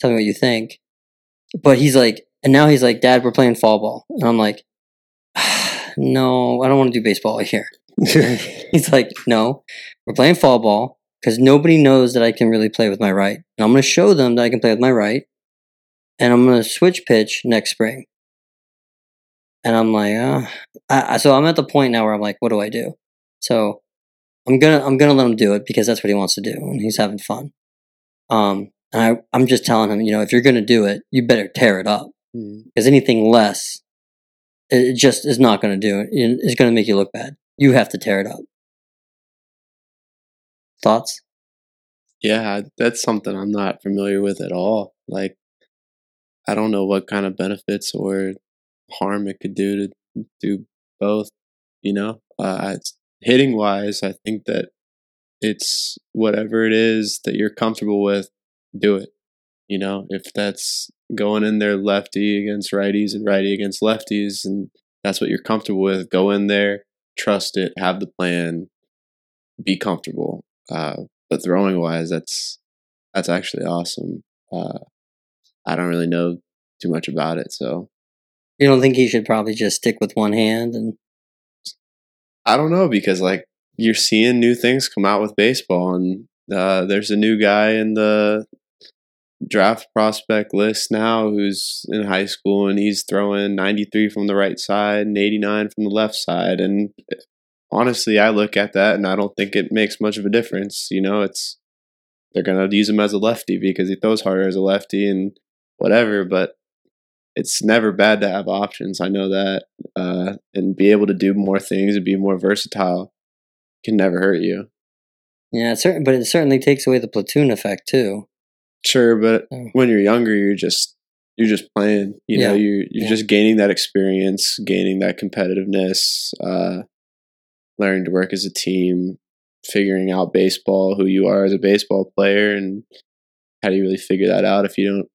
Tell me what you think. But he's like, and now he's like, Dad, we're playing fall ball. And I'm like, no, I don't want to do baseball here. he's like, no, we're playing fall ball because nobody knows that I can really play with my right. And I'm going to show them that I can play with my right. And I'm going to switch pitch next spring. And I'm like, uh, I, so I'm at the point now where I'm like, what do I do? So I'm gonna I'm gonna let him do it because that's what he wants to do and he's having fun. Um, and I I'm just telling him, you know, if you're gonna do it, you better tear it up because mm-hmm. anything less, it just is not gonna do it. It's gonna make you look bad. You have to tear it up. Thoughts? Yeah, that's something I'm not familiar with at all. Like, I don't know what kind of benefits or harm it could do to do both. You know, uh, hitting wise, I think that it's whatever it is that you're comfortable with, do it. You know, if that's going in there lefty against righties and righty against lefties, and that's what you're comfortable with, go in there, trust it, have the plan, be comfortable. Uh, but throwing wise, that's that's actually awesome. Uh, I don't really know too much about it, so you don't think he should probably just stick with one hand and? I don't know because like you're seeing new things come out with baseball, and uh, there's a new guy in the draft prospect list now who's in high school and he's throwing 93 from the right side and 89 from the left side and honestly I look at that and I don't think it makes much of a difference you know? It's they're going to use him as a lefty because he throws harder as a lefty and whatever but it's never bad to have options. I know that, uh, and be able to do more things and be more versatile can never hurt you. Yeah, certain, but it certainly takes away the platoon effect too. Sure, but oh. when you're younger, you're just you're just playing. You yeah. know, you're you're yeah. just gaining that experience, gaining that competitiveness, uh, learning to work as a team, figuring out baseball, who you are as a baseball player, and how do you really figure that out if you don't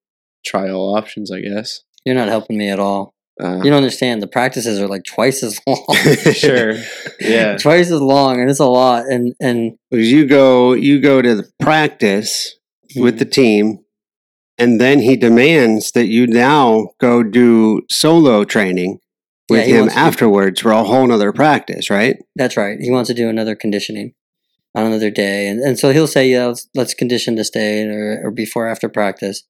try all options? I guess. You're not helping me at all. Uh, you don't understand. The practices are like twice as long. sure. Yeah. twice as long, and it's a lot. And and you go, you go to the practice mm-hmm. with the team, and then he demands that you now go do solo training with yeah, him afterwards for a whole nother practice, right? That's right. He wants to do another conditioning on another day, and and so he'll say, "Yeah, let's, let's condition this day or or before after practice."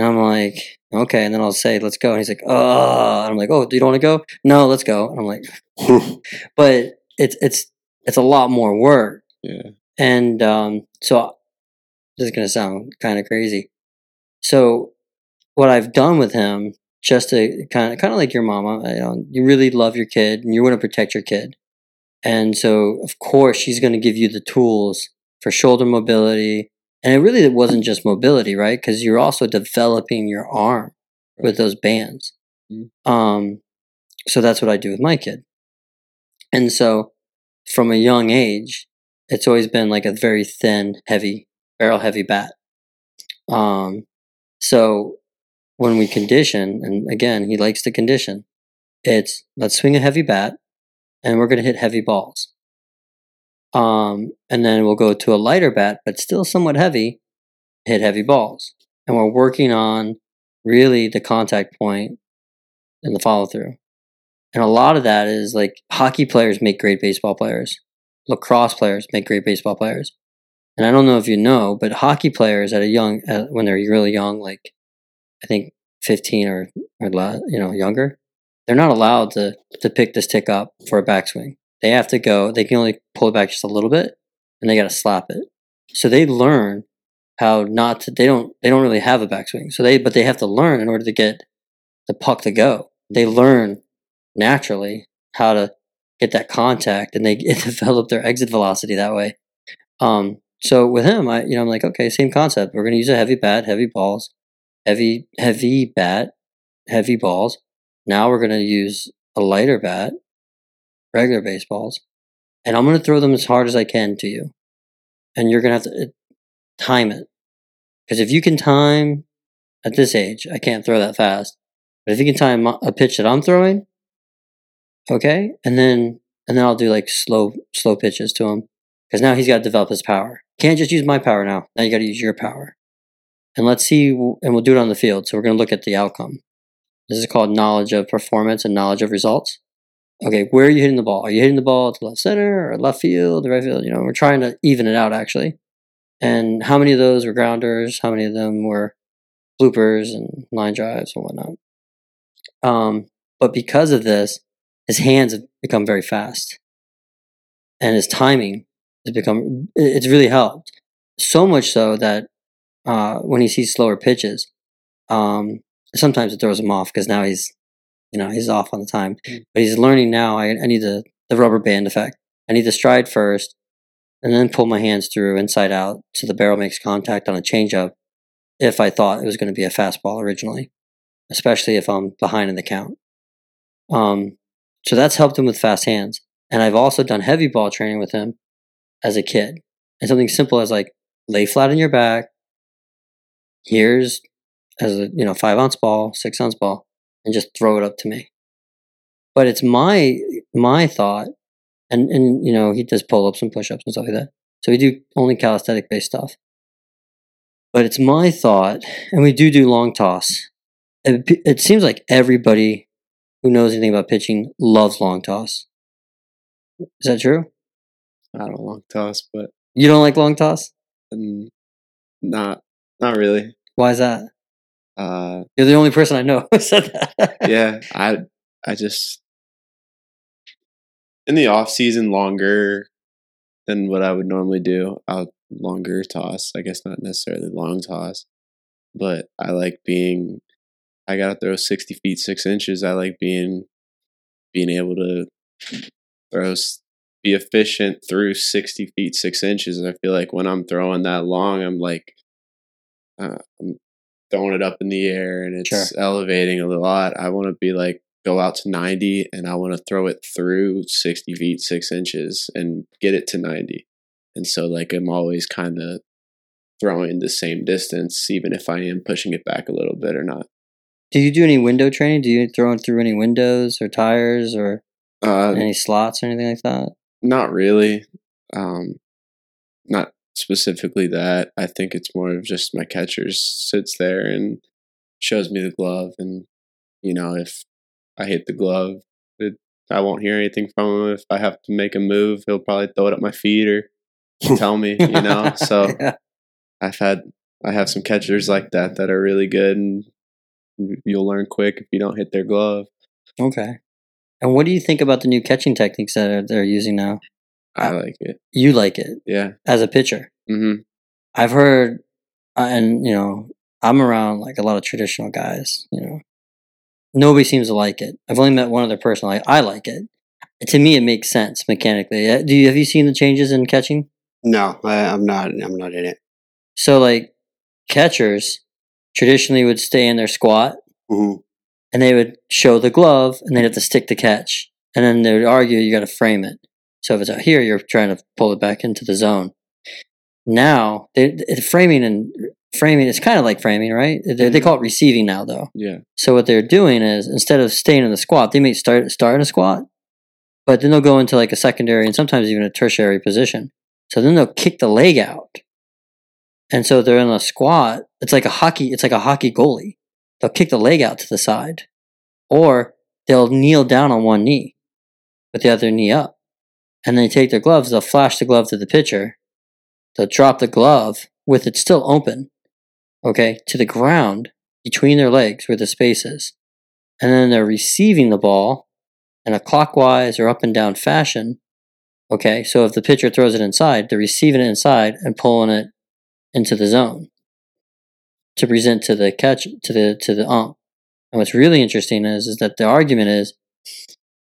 And I'm like, okay. And then I'll say, let's go. And he's like, oh. And I'm like, oh, do you don't want to go? No, let's go. And I'm like, but it's it's it's a lot more work. Yeah. And um, so this is gonna sound kind of crazy. So what I've done with him, just to kind of kind of like your mama, you, know, you really love your kid and you want to protect your kid. And so, of course, she's going to give you the tools for shoulder mobility. And it really wasn't just mobility, right? Because you're also developing your arm with those bands. Mhm. Um, so that's what I do with my kid. And so from a young age, it's always been like a very thin, heavy, barrel heavy bat. Um, so when we condition, and again, he likes to condition, it's let's swing a heavy bat and we're going to hit heavy balls. Um, and then we'll go to a lighter bat, but still somewhat heavy, hit heavy balls. And we're working on really the contact point and the follow through. And a lot of that is like hockey players make great baseball players, lacrosse players make great baseball players. And I don't know if you know, but hockey players at a young, uh, when they're really young, like I think 15 or, or you know younger, they're not allowed to to pick this tick up for a backswing. They have to go. They can only pull it back just a little bit, and they got to slap it. So they learn how not to. They don't. They don't really have a backswing. So they, but they have to learn in order to get the puck to go. They learn naturally how to get that contact, and they develop their exit velocity that way. Um, so with him, I you know I'm like, okay, same concept. We're going to use a heavy bat, heavy balls, heavy heavy bat, heavy balls. Now we're going to use a lighter bat, regular baseballs, and I'm going to throw them as hard as I can to you. And you're going to have to uh, time it. Because if you can time at this age, I can't throw that fast. But if you can time a pitch that I'm throwing, okay, and then and then I'll do like slow slow pitches to him because now he's got to develop his power. Can't just use my power now. Now you got to use your power. And let's see, and we'll do it on the field. So we're going to look at the outcome. This is called knowledge of performance and knowledge of results. Okay, where are you hitting the ball? Are you hitting the ball to left center or left field, or right field? You know, we're trying to even it out actually. And how many of those were grounders? How many of them were bloopers and line drives and whatnot? Um, but because of this, his hands have become very fast, and his timing has become. It's really helped so much so that uh, when he sees slower pitches, um, sometimes it throws him off because now he's, you know, he's off on the time. Mm. But he's learning now. I, I need the the rubber band effect. I need to stride first, and then pull my hands through inside out so the barrel makes contact on a changeup. If I thought it was going to be a fastball originally, especially if I'm behind in the count. Um, so that's helped him with fast hands. And I've also done heavy ball training with him as a kid. And something simple as like lay flat on your back. Here's as a you know five ounce ball, six ounce ball, and just throw it up to me. But it's my my thought, and and you know he does pull ups and push ups and stuff like that. So we do only calisthenic based stuff. But it's my thought, and we do do long toss. It, it seems like everybody who knows anything about pitching loves long toss. Is that true? I don't long toss, but You don't like long toss? mm, not not really. Why is that? Uh, You're the only person I know who said that. yeah, I I just in the off season longer than what I would normally do. I'll longer toss. I guess not necessarily long toss, but I like being. I gotta throw sixty feet six inches. I like being being able to throw be efficient through sixty feet six inches. And I feel like when I'm throwing that long, I'm like uh, I'm throwing it up in the air and it's Sure. elevating a lot. I want to be like go out to 90 and I want to throw it through 60 feet, six inches and get it to 90. And so, like, I'm always kind of throwing the same distance, even if I am pushing it back a little bit or not. Do you do any window training? Do you throw it through any windows or tires or Uh, any slots or anything like that? not really. Um, not specifically that. I think it's more of just my catcher sits there and shows me the glove, and you know if I hit the glove, it, I won't hear anything from him. If I have to make a move, he'll probably throw it at my feet or tell me. You know, so Yeah. I've had I have some catchers like that that are really good, and you- you'll learn quick if you don't hit their glove. Okay. And what do you think about the new catching techniques that are, they're using now? I like it. You like it Yeah. as a pitcher. hmm I've heard, uh, and you know, I'm around like a lot of traditional guys. You know, nobody seems to like it. I've only met one other person. Like I like it. To me, it makes sense mechanically. Uh, Do you have you seen the changes in catching? No, I, I'm not. I'm not in it. So like catchers traditionally would stay in their squat hmm and they would show the glove and they'd have to stick the catch. And then they would argue you got to frame it. So if it's out here, you're trying to pull it back into the zone. Now, they, it, framing and framing is kind of like framing, right? They, they mm-hmm. call it receiving now, though. Yeah. So what they're doing is instead of staying in the squat, they may start start in a squat, but then they'll go into like a secondary and sometimes even a tertiary position. So then they'll kick the leg out, and so they're in a squat. It's like a hockey. It's like a hockey goalie. They'll kick the leg out to the side, or they'll kneel down on one knee, with the other knee up, and they take their gloves. They'll flash the glove to the pitcher. They'll drop the glove with it still open, okay, to the ground between their legs where the space is. And then they're receiving the ball in a clockwise or up and down fashion. Okay, so if the pitcher throws it inside, they're receiving it inside and pulling it into the zone to present to the catch to the to the ump. And what's really interesting is is that the argument is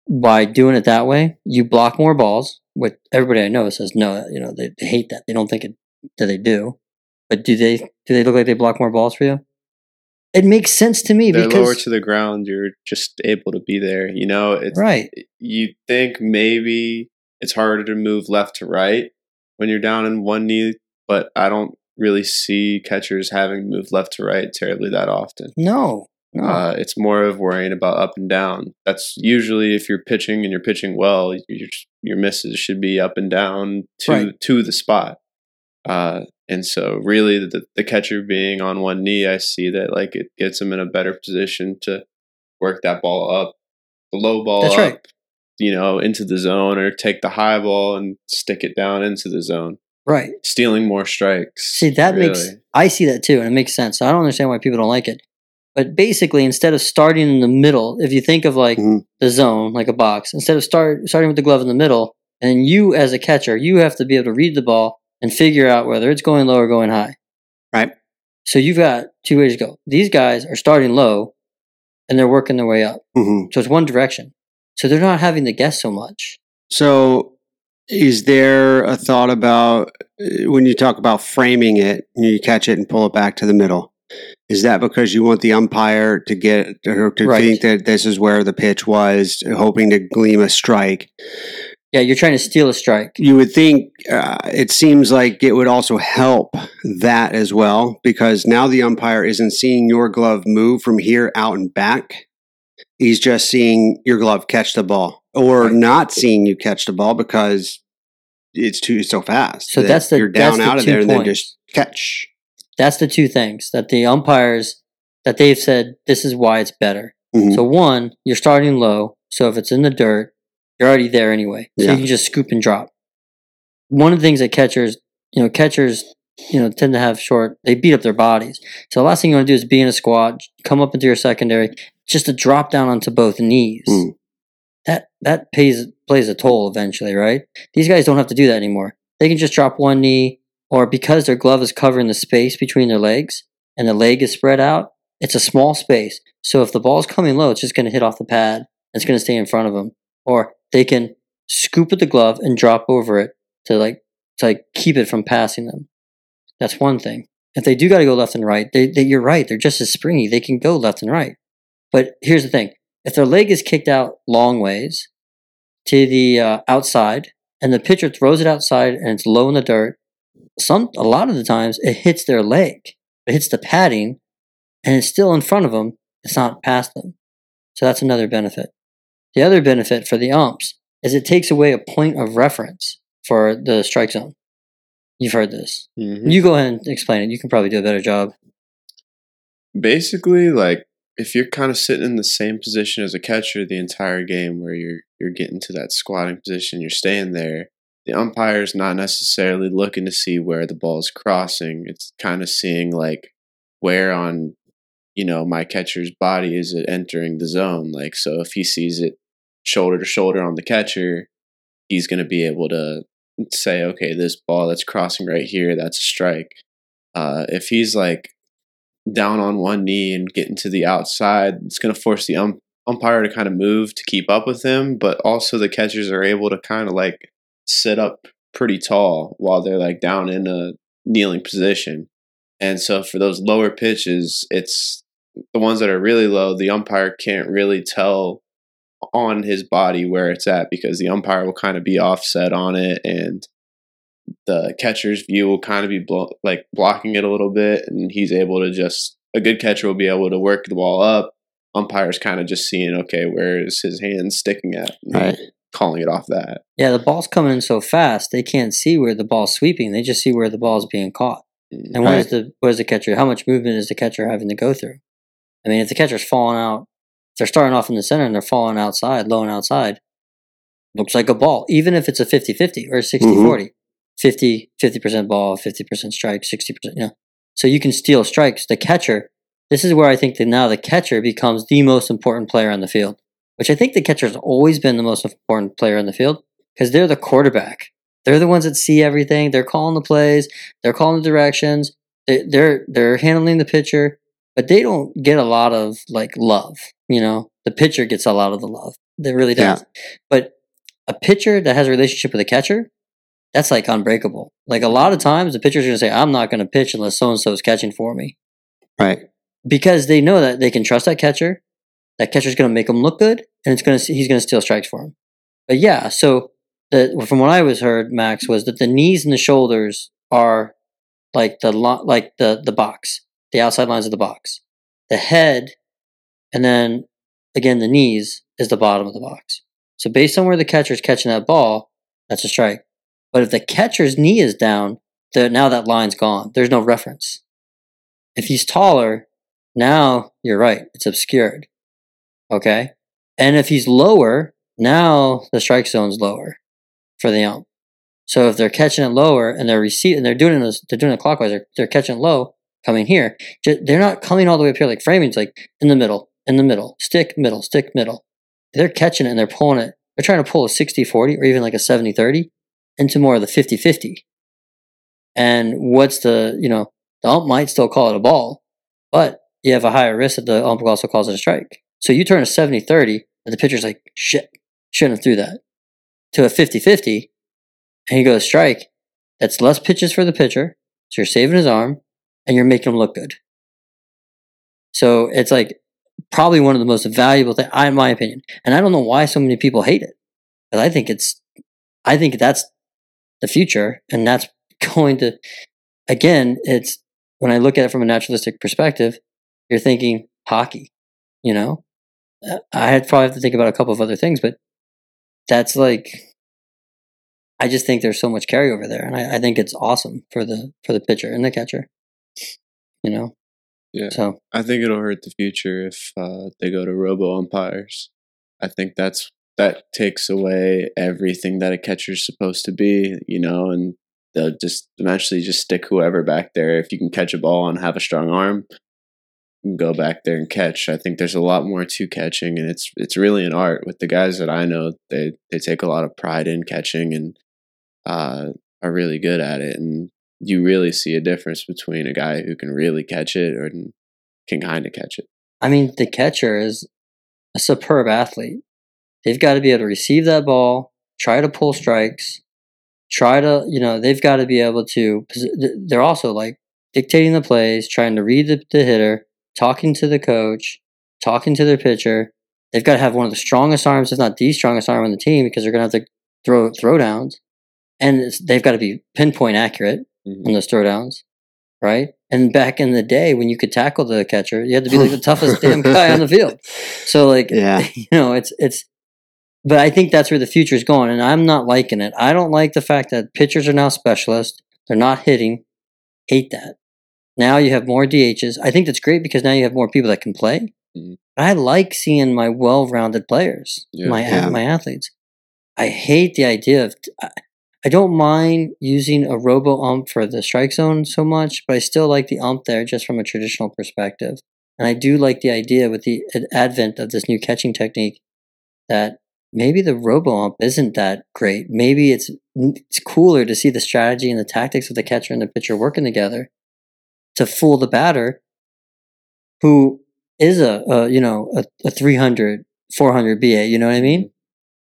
by doing it that way, you block more balls. What everybody I know says no, you know they, they hate that. They don't think it that they do. But do they do they look like they block more balls for you? It makes sense to me They're because lower to the ground. You're just able to be there. You know, it's right. you think maybe it's harder to move left to right when you're down in one knee, but I don't really see catchers having to move left to right terribly that often. No, no. Uh, it's more of worrying about up and down. That's usually if you're pitching and you're pitching well, your your misses should be up and down to Right. to the spot. Uh, and so, really, the the catcher being on one knee, I see that like it gets him in a better position to work that ball up, the low ball That's up, right. you know, into the zone, or take the high ball and stick it down into the zone, right. stealing more strikes. See, that makes. I see that too, and it makes sense. I don't understand why people don't like it. But basically, instead of starting in the middle, if you think of like Mhm. the zone, like a box, instead of start starting with the glove in the middle, and you as a catcher, you have to be able to read the ball and figure out whether it's going low or going high. Right. So you've got two ways to go. These guys are starting low, and they're working their way up. hmm So it's one direction. So they're not having to guess so much. So, is there a thought about uh, when you talk about framing it, you catch it and pull it back to the middle? Is that because you want the umpire to get or to Right. think that this is where the pitch was, hoping to gleam a strike? Yeah, you're trying to steal a strike. You would think uh, it seems like it would also help that as well because now the umpire isn't seeing your glove move from here out and back. He's just seeing your glove catch the ball or Right. not seeing you catch the ball because it's too so fast. So that that's the- you're down out of there and then just catch. That's the two things that the umpires that they've said this is why it's better. Mhm. So one, you're starting low, so if it's in the dirt, you're already there anyway. So Yeah. you can just scoop and drop. One of the things that catchers, you know, catchers, you know, tend to have short. They beat up their bodies. So the last thing you want to do is be in a squat, come up into your secondary, just to drop down onto both knees. Mm. That that pays plays a toll eventually, right? These guys don't have to do that anymore. They can just drop one knee, or because their glove is covering the space between their legs and the leg is spread out, it's a small space. So if the ball's coming low, it's just going to hit off the pad. And it's going to stay in front of them. Or they can scoop at the glove and drop over it to like to like keep it from passing them. That's one thing. If they do got to go left and right, they, they you're right. They're just as springy. They can go left and right. But here's the thing: if their leg is kicked out long ways to the uh, outside, and the pitcher throws it outside and it's low in the dirt, some a lot of the times it hits their leg. It hits the padding, and it's still in front of them. It's not past them. So that's another benefit. The other benefit for the umps is it takes away a point of reference for the strike zone. You've heard this. Mhm. You go ahead and explain it. You can probably do a better job. basically like if you're kind of sitting in the same position as a catcher the entire game where you're you're getting to that squatting position you're staying there the umpire's not necessarily looking to see where the ball is crossing it's kind of seeing like where on you know my catcher's body is it entering the zone like so if he sees it shoulder to shoulder on the catcher he's going to be able to say okay this ball that's crossing right here that's a strike uh, if he's like down on one knee and getting to the outside, it's going to force the um, umpire to kind of move to keep up with him. But also, the catchers are able to kind of like sit up pretty tall while they're like down in a kneeling position. And so for those lower pitches, it's the ones that are really low, the umpire can't really tell on his body where it's at because the umpire will kind of be offset on it and the catcher's view will kind of be blo- like blocking it a little bit and he's able to just a good catcher will be able to work the ball up umpire's kind of just seeing okay where is his hand sticking at Right. Calling it off that Yeah, the ball's coming in so fast they can't see where the ball's sweeping. They just see where the ball's being caught. Mm, and what is Right. the what is the catcher? How much movement is the catcher having to go through? I mean, if the catcher's falling out, if they're starting off in the center and they're falling outside, low and outside, looks like a ball, even if it's a 50-50 or 60-40. Mm-hmm. 50 50% ball, 50% strike, 60%, you know. So you can steal strikes. The catcher, this is where I think that now the catcher becomes the most important player on the field, which I think the catcher's always been the most important player in the field because they're the quarterback. They're the ones that see everything. They're calling the plays. They're calling the directions. They, they're they're handling the pitcher, but they don't get a lot of like love. You know, the pitcher gets a lot of the love. They really Yeah. does. But a pitcher that has a relationship with a catcher, that's like unbreakable. Like a lot of times, the pitcher's going to say, "I'm not going to pitch unless so and so is catching for me," Right. because they know that they can trust that catcher. That catcher's going to make him look good, and it's going to he's going to steal strikes for him. But yeah, so the from what I was heard, Max was that the knees and the shoulders are like the like the the box, the outside lines of the box. The head, and then again the knees is the bottom of the box. So based on where the catcher's catching that ball, that's a strike. But if the catcher's knee is down, the, now that line's gone. There's no reference. If he's taller, now you're right. It's obscured. Okay. And if he's lower, now the strike zone's lower for the ump. So if they're catching it lower and they're receiving, they're doing it, they're doing it clockwise. They're, they're catching it low, coming here. They're not coming all the way up here like framing's like in the middle, in the middle, stick, middle, stick, middle. They're catching it and they're pulling it. They're trying to pull a 60 40 or even like a 70 30 into more of the 50 50. And what's the, you know, the ump might still call it a ball, but you have a higher risk that the ump also calls it a strike. So you turn a 70 30 and the pitcher's like, shit, shouldn't have threw that. To a 50 50, and he goes strike. That's less pitches for the pitcher. So you're saving his arm and you're making him look good. So it's like probably one of the most valuable things, in my opinion. And I don't know why so many people hate it. Because I think it's, I think that's the future. And that's going to, again, it's when I look at it from a naturalistic perspective, you're thinking hockey, you know? I had probably have to think about a couple of other things, but that's like, I just think there's so much carryover there, and I, I think it's awesome for the for the pitcher and the catcher. You know, Yeah. so I think it'll hurt the future if uh, they go to robo umpires. I think that's that takes away everything that a catcher's supposed to be, you know, and they'll just eventually just stick whoever back there. If you can catch a ball and have a strong arm, go back there and catch. I think there's a lot more to catching, and it's it's really an art. With the guys that I know, they they take a lot of pride in catching and uh, are really good at it, and you really see a difference between a guy who can really catch it or can kind of catch it. I mean, the catcher is a superb athlete. They've got to be able to receive that ball, try to pull strikes, try to, you know, they've got to be able to. They're also like dictating the plays, trying to read the, the hitter, talking to the coach, talking to their pitcher. They've got to have one of the strongest arms, if not the strongest arm on the team, because they're going to have to throw throwdowns, and it's, they've got to be pinpoint accurate Mhm. on those throwdowns, right? And back in the day when you could tackle the catcher, you had to be like the toughest damn guy on the field. So like, Yeah. you know, it's it's. But I think that's where the future is going, and I'm not liking it. I don't like the fact that pitchers are now specialists; they're not hitting. Hate that. Now you have more DHs. I think that's great because now you have more people that can play. Mhm. I like seeing my well-rounded players, Yeah. my Yeah. my athletes. I hate the idea of. I, I don't mind using a robo ump for the strike zone so much, but I still like the ump there just from a traditional perspective. And I do like the idea with the advent of this new catching technique that maybe the robo ump isn't that great. Maybe it's it's cooler to see the strategy and the tactics of the catcher and the pitcher working together to fool the batter who is a, a you know a, a 300 400 BA, you know what I mean?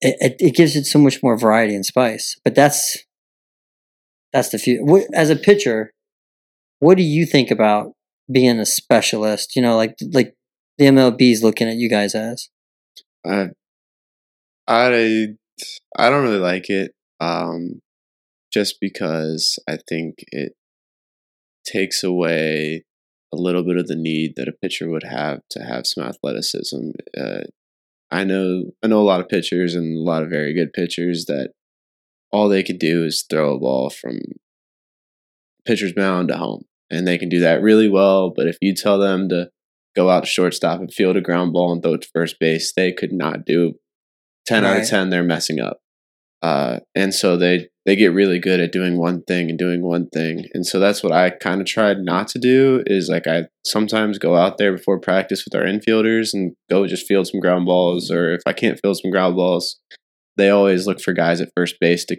It, it, it gives it so much more variety and spice. But that's That's the few. What, as a pitcher, what do you think about being a specialist? You know, like like the MLB's looking at you guys as. I, I, I don't really like it. Um, just because I think it takes away a little bit of the need that a pitcher would have to have some athleticism. Uh, I know I know a lot of pitchers and a lot of very good pitchers that all they could do is throw a ball from pitcher's mound to home, and they can do that really well. But if you tell them to go out to shortstop and field a ground ball and throw it to first base, they could not do. Ten out of ten, they're messing up, uh, and so they they get really good at doing one thing and doing one thing, and so that's what I kind of tried not to do. Is like I sometimes go out there before practice with our infielders and go just field some ground balls, or if I can't field some ground balls, they always look for guys at first base to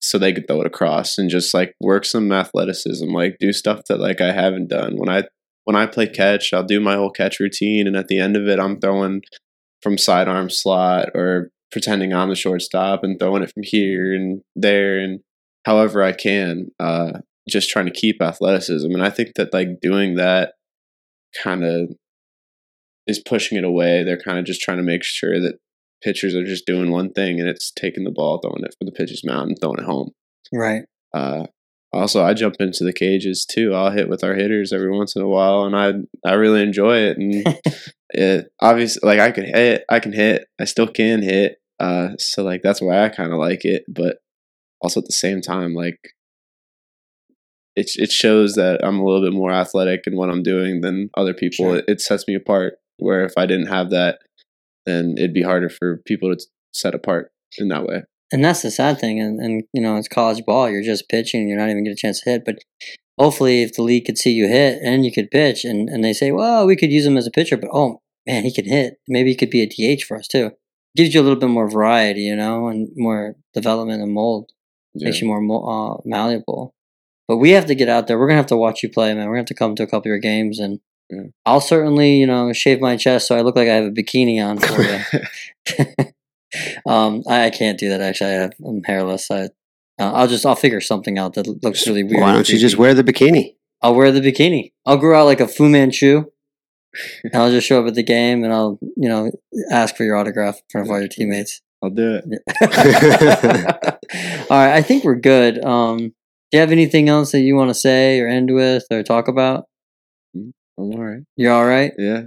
so they could throw it across and just like work some athleticism, like do stuff that like I haven't done. When I when I play catch, I'll do my whole catch routine, and at the end of it, I'm throwing from sidearm slot or pretending I'm the shortstop and throwing it from here and there and however I can. Uh, just trying to keep athleticism, and I think that like doing that kind of is pushing it away. They're kind of just trying to make sure that pitchers are just doing one thing, and it's taking the ball, throwing it for the pitcher's mound, and throwing it home. Right. Uh, also, I jump into the cages too. I'll hit with our hitters every once in a while, and I I really enjoy it. And it obviously, like I can hit, I can hit, I still can hit. Uh, so like that's why I kind of like it. But also at the same time, like it it shows that I'm a little bit more athletic in what I'm doing than other people. Sure. It, it sets me apart. Where if I didn't have that, then it'd be harder for people to set apart in that way. And that's the sad thing. And, and you know, it's college ball. You're just pitching. You're not even get a chance to hit. But hopefully, if the league could see you hit and you could pitch, and, and they say, well, we could use him as a pitcher, but oh man, he can hit. Maybe he could be a DH for us too. Gives you a little bit more variety, you know, and more development and mold. Yeah. Makes you more uh, malleable. But we have to get out there. We're gonna have to watch you play, man. We're gonna have to come to a couple of your games, and Yeah. I'll certainly, you know, shave my chest so I look like I have a bikini on for you. um, I, I can't do that actually. I have, I'm hairless. I, uh, I'll just I'll figure something out that looks really weird. Why don't you just wear the bikini? I'll wear the bikini. I'll grow out like a Fu Manchu. And I'll just show up at the game and I'll, you know, ask for your autograph in front of all your teammates. I'll do it. all right, I think we're good. Um, do you have anything else that you want to say or end with or talk about? I'm all right. You're all right. Yeah,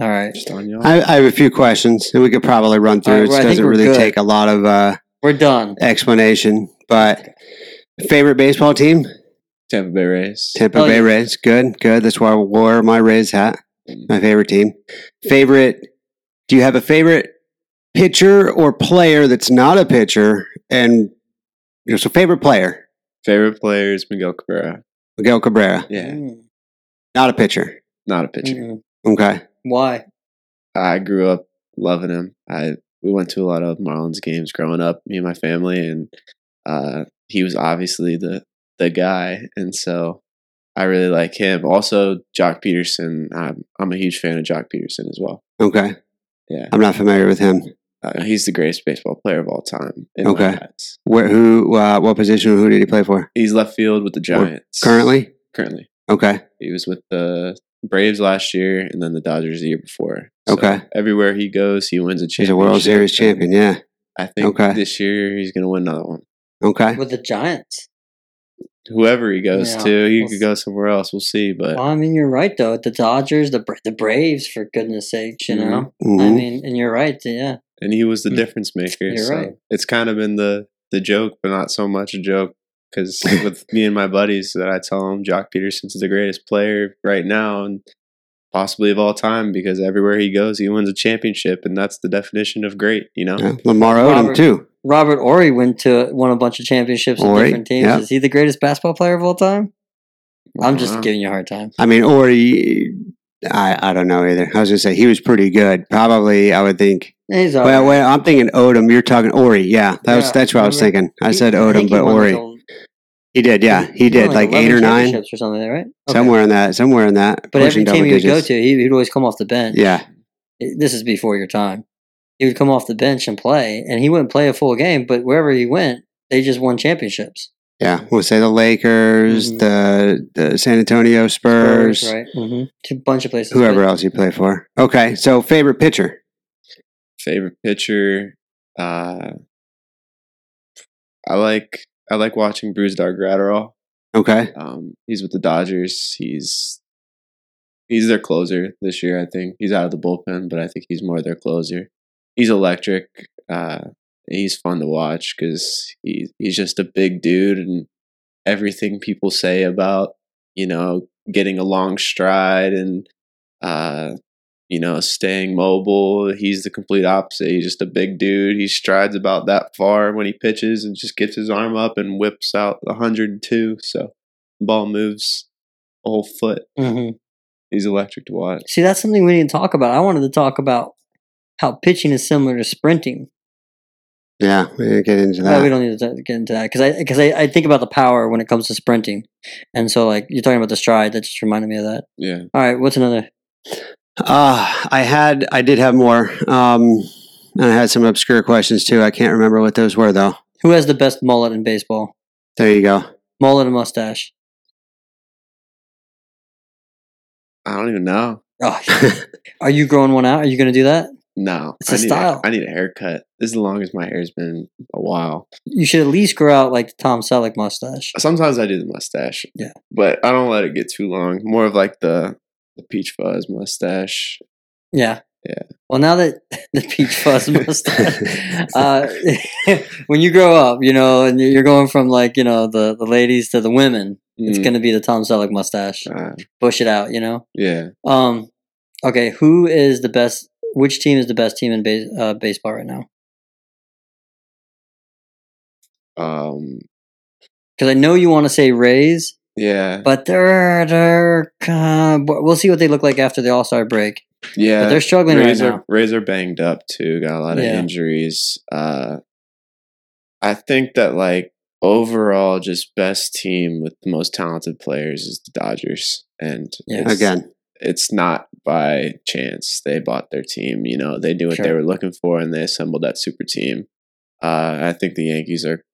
All right, just on. I, I have a few questions that we could probably run through. All right, it well, I think doesn't really good. take a lot of uh, we're done. explanation. But favorite baseball team? Tampa Bay Rays. Tampa Oh, Bay yeah. Rays. Good, good. That's why I wore my Rays hat. My favorite team. Favorite? Do you have a favorite pitcher or player that's not a pitcher? And you know, so favorite player, Favorite player is Miguel Cabrera. Miguel Cabrera, Yeah, Mm, not a pitcher. not a pitcher. mm. Okay. Why? I grew up loving him. I we went to a lot of Marlins games growing up, me and my family, and uh, he was obviously the the guy, and so I really like him. Also, Joc Pederson. I'm I'm a huge fan of Joc Pederson as well. Okay. Yeah, I'm not familiar with him. uh, he's the greatest baseball player of all time. In Okay. Where? Who? Uh, what position? Who did he play for? he's left field with the Giants Currently. Currently, Okay. he was with the Braves last year, and then the Dodgers the year before. So Okay. everywhere he goes, he wins a championship. He's a World Series champion. Yeah. I think Okay. this year he's going to win another one. Okay. With the Giants. Whoever he goes Yeah, to, he we'll could go somewhere else. We'll see, but Well, I mean, you're right though. The Dodgers, the the Braves, for goodness sakes, you know. I Mhm. mean, and you're right. Yeah. and he was the Mm. difference maker. You're so right. It's kind of been the the joke, but not so much a joke because with me and my buddies, that I tell them Joc Pederson's the greatest player right now and possibly of all time because everywhere he goes, he wins a championship, and that's the definition of great. You know, Yeah. Lamar Odom Robert- too. Robert Horry went to won a bunch of championships with Horry, different teams. yeah. Is he the greatest basketball player of all time? I'm just Wow. giving you a hard time. I mean, or he, I, I don't know either. I was gonna say he was pretty good. Probably, I would think. He's all well, right. well, I'm thinking Odom. You're talking Horry. Yeah, that was that's what I was thinking. I He- said I Odom, he but Horry. like a- He did. Yeah, he won did like 11 eight or nine, or something, like that, right? Okay. somewhere in that, somewhere in that. But every team he would go to, he, he'd always come off the bench. Yeah, This is before your time. He would come off the bench and play, and he wouldn't play a full game. But wherever he went, they just won championships. Yeah, we'll say the Lakers, Mhm. the the San Antonio Spurs, right? Mm-hmm. A bunch of places. whoever else you play for. Okay, so favorite pitcher. Favorite pitcher. Uh, I like I like watching Brusdar Graterol. Okay, Um, he's with the Dodgers. He's he's their closer this year. I think he's out of the bullpen, but I think he's more their closer. He's electric. Uh, he's fun to watch because he he's just a big dude, and everything people say about you know getting a long stride and uh, you know staying mobile. He's the complete opposite. He's just a big dude. He strides about that far when he pitches and just gets his arm up and whips out 102. So ball moves a whole foot. Mhm. He's electric to watch. See, that's something we need to talk about. I wanted to talk about how pitching is similar to sprinting. yeah, we didn't get into Uh, that. we don't need to get into that because I because I, I think about the power when it comes to sprinting, and so like you're talking about the stride. That just reminded me of that. Yeah. All right, what's another? Uh, I had, I did have more. Um, and I had some obscure questions too. I can't remember what those were though. Who has the best mullet in baseball? There you go. Mullet and mustache. I don't even know. Oh, are you growing one out? Are you going to do that? No. It's a I need style. I need a haircut. This is the longest my hair's been a while. You should at least grow out like the Tom Selleck mustache. Sometimes I do the mustache. Yeah. But I don't let it get too long. More of like the the peach fuzz mustache. Yeah. Yeah. Well, now that the peach fuzz mustache, uh, when you grow up, you know, and you're going from like you know the the ladies to the women, it's Mm, going to be the Tom Selleck mustache. uh, Bush it out, you know. yeah. Um, okay, who is the best? Which team is the best team in base, uh, baseball right now? Um Because I know you want to say Rays, yeah. but they're they're uh, we'll see what they look like after the All Star break. Yeah. But they're struggling Rays right are, now. Rays are banged up too. Got a lot of Yeah. injuries. Uh, I think that like overall, just best team with the most talented players is the Dodgers, and Yeah. it's- Again, it's not by chance they bought their team. You know, they knew what they were looking for, and they assembled that super team. Uh, I think the Yankees are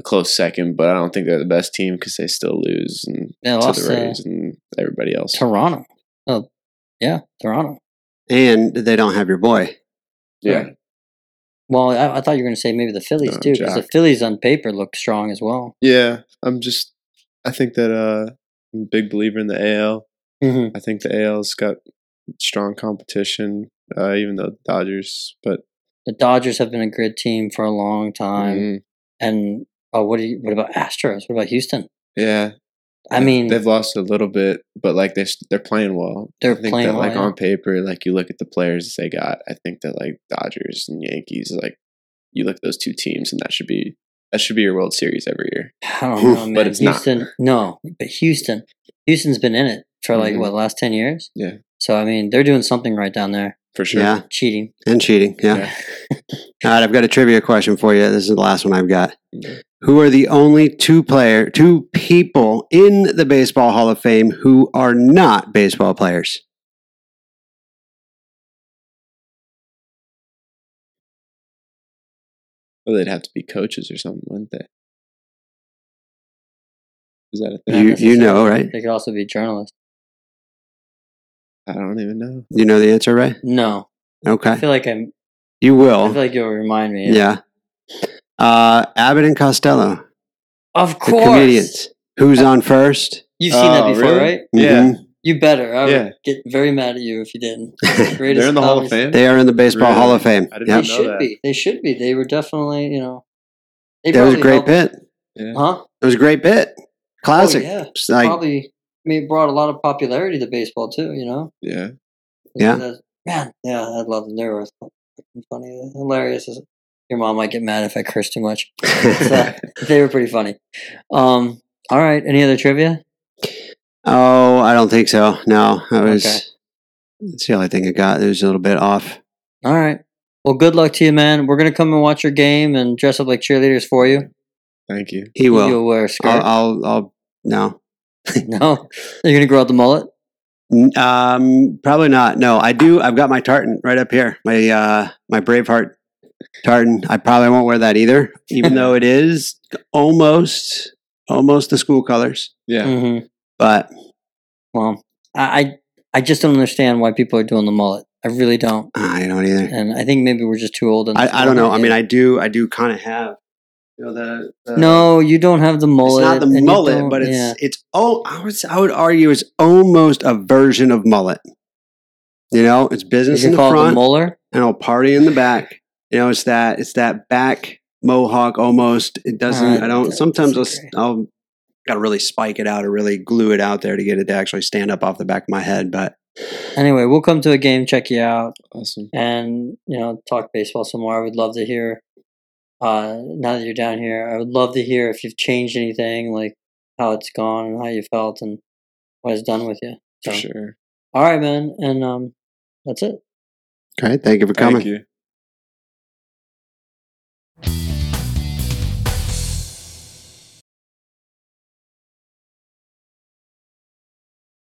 a close second, but I don't think they're the best team because they still lose and They to lost the uh, Rays and everybody else. Toronto. Oh, yeah, Toronto. and they don't have your boy. Yeah, Well, I, I thought you were going to say maybe the Phillies No, too, because the Phillies on paper look strong as well. yeah. I'm just. I think that uh, I'm a big believer in the AL. Mm-hmm. I think the AL's got strong competition, uh, even though the Dodgers. But The Dodgers have been a good team for a long time, mm, and oh, what do you? What about Astros? What about Houston? yeah, I mean, they've lost a little bit, but like they they're playing well. They're I think playing that, well, like yeah. on paper, like you look at the players they got. I think that like Dodgers and Yankees, like you look at those two teams, and that should be that should be your World Series every year. I don't know, man. But it's not. Houston, no, but Houston, Houston's been in it for like Mhm. what the last ten years. Yeah. So I mean, they're doing something right down there. For sure. Yeah, Cheating. and cheating. Yeah. All right, I've got a trivia question for you. This is the last one I've got. Mm-hmm. Who are the only two player, two people in the Baseball Hall of Fame who are not baseball players? Well, they'd have to be coaches or something, wouldn't they? Is that a thing? You- you know, right? They could also be journalists. I don't even know. You know the answer, right? No, Okay. I feel like I'm. you will. I feel like you'll remind me. Yeah. Uh, Abbott and Costello, Of course. the course. comedians. Who's on first? You've seen that Oh, before, really? right? Yeah. Mhm. You better. I would Yeah. get very mad at you if you didn't. Greatest They're in the Hall of Fame. They are in the Baseball Really? Hall of Fame. I didn't Yep. They should that. be. They should be. They were definitely, you know. They That was a great helped- bit. Yeah. Huh? It was a great bit. Classic. Oh, yeah. Like, probably. I mean, it brought a lot of popularity to baseball too. You know. Yeah. Yeah. That's- Man, yeah, I'd love them. They were funny, hilarious. Your mom might get mad if I curse too much. So, they were pretty funny. Um. All right. Any other trivia? oh, I don't think so. No, that was. Okay. That's the only thing I got. It was a little bit off. All right. Well, good luck to you, man. We're gonna come and watch your game and dress up like cheerleaders for you. Thank you. He will. You'll wear a skirt. I'll, I'll, I'll. No. no, you're gonna grow out the mullet. Um, probably not. No, I do. I've got my tartan right up here. My uh, my Braveheart tartan. I probably won't wear that either, even though it is almost almost the school colors. Yeah. hmm But Well, I, I I just don't understand why people are doing the mullet. I really don't, I don't either. and I think maybe we're just too old. in I, I don't know. I mean, I do. I do kind of have. You know the, the no, you don't have the mullet. It's mullet. not the mullet, but it's yeah. it's oh I would s- I would argue it's almost a version of mullet. You know, it's business can in the call the front molar. and a party in the back. You know, it's that it's that back mohawk almost. It doesn't. I I don't. Sometimes I'll. I'll got to really spike it out or really glue it out there to get it to actually stand up off the back of my head. But Anyway, we'll come to a game, check you out, Awesome. and you know talk baseball some more. I would love to hear. Uh, now that you're down here, I would love to hear if you've changed anything, like how it's gone and how you felt and what it's done with you. So, For sure. all right, man, and um, that's it. okay, thank you for coming. Thank you.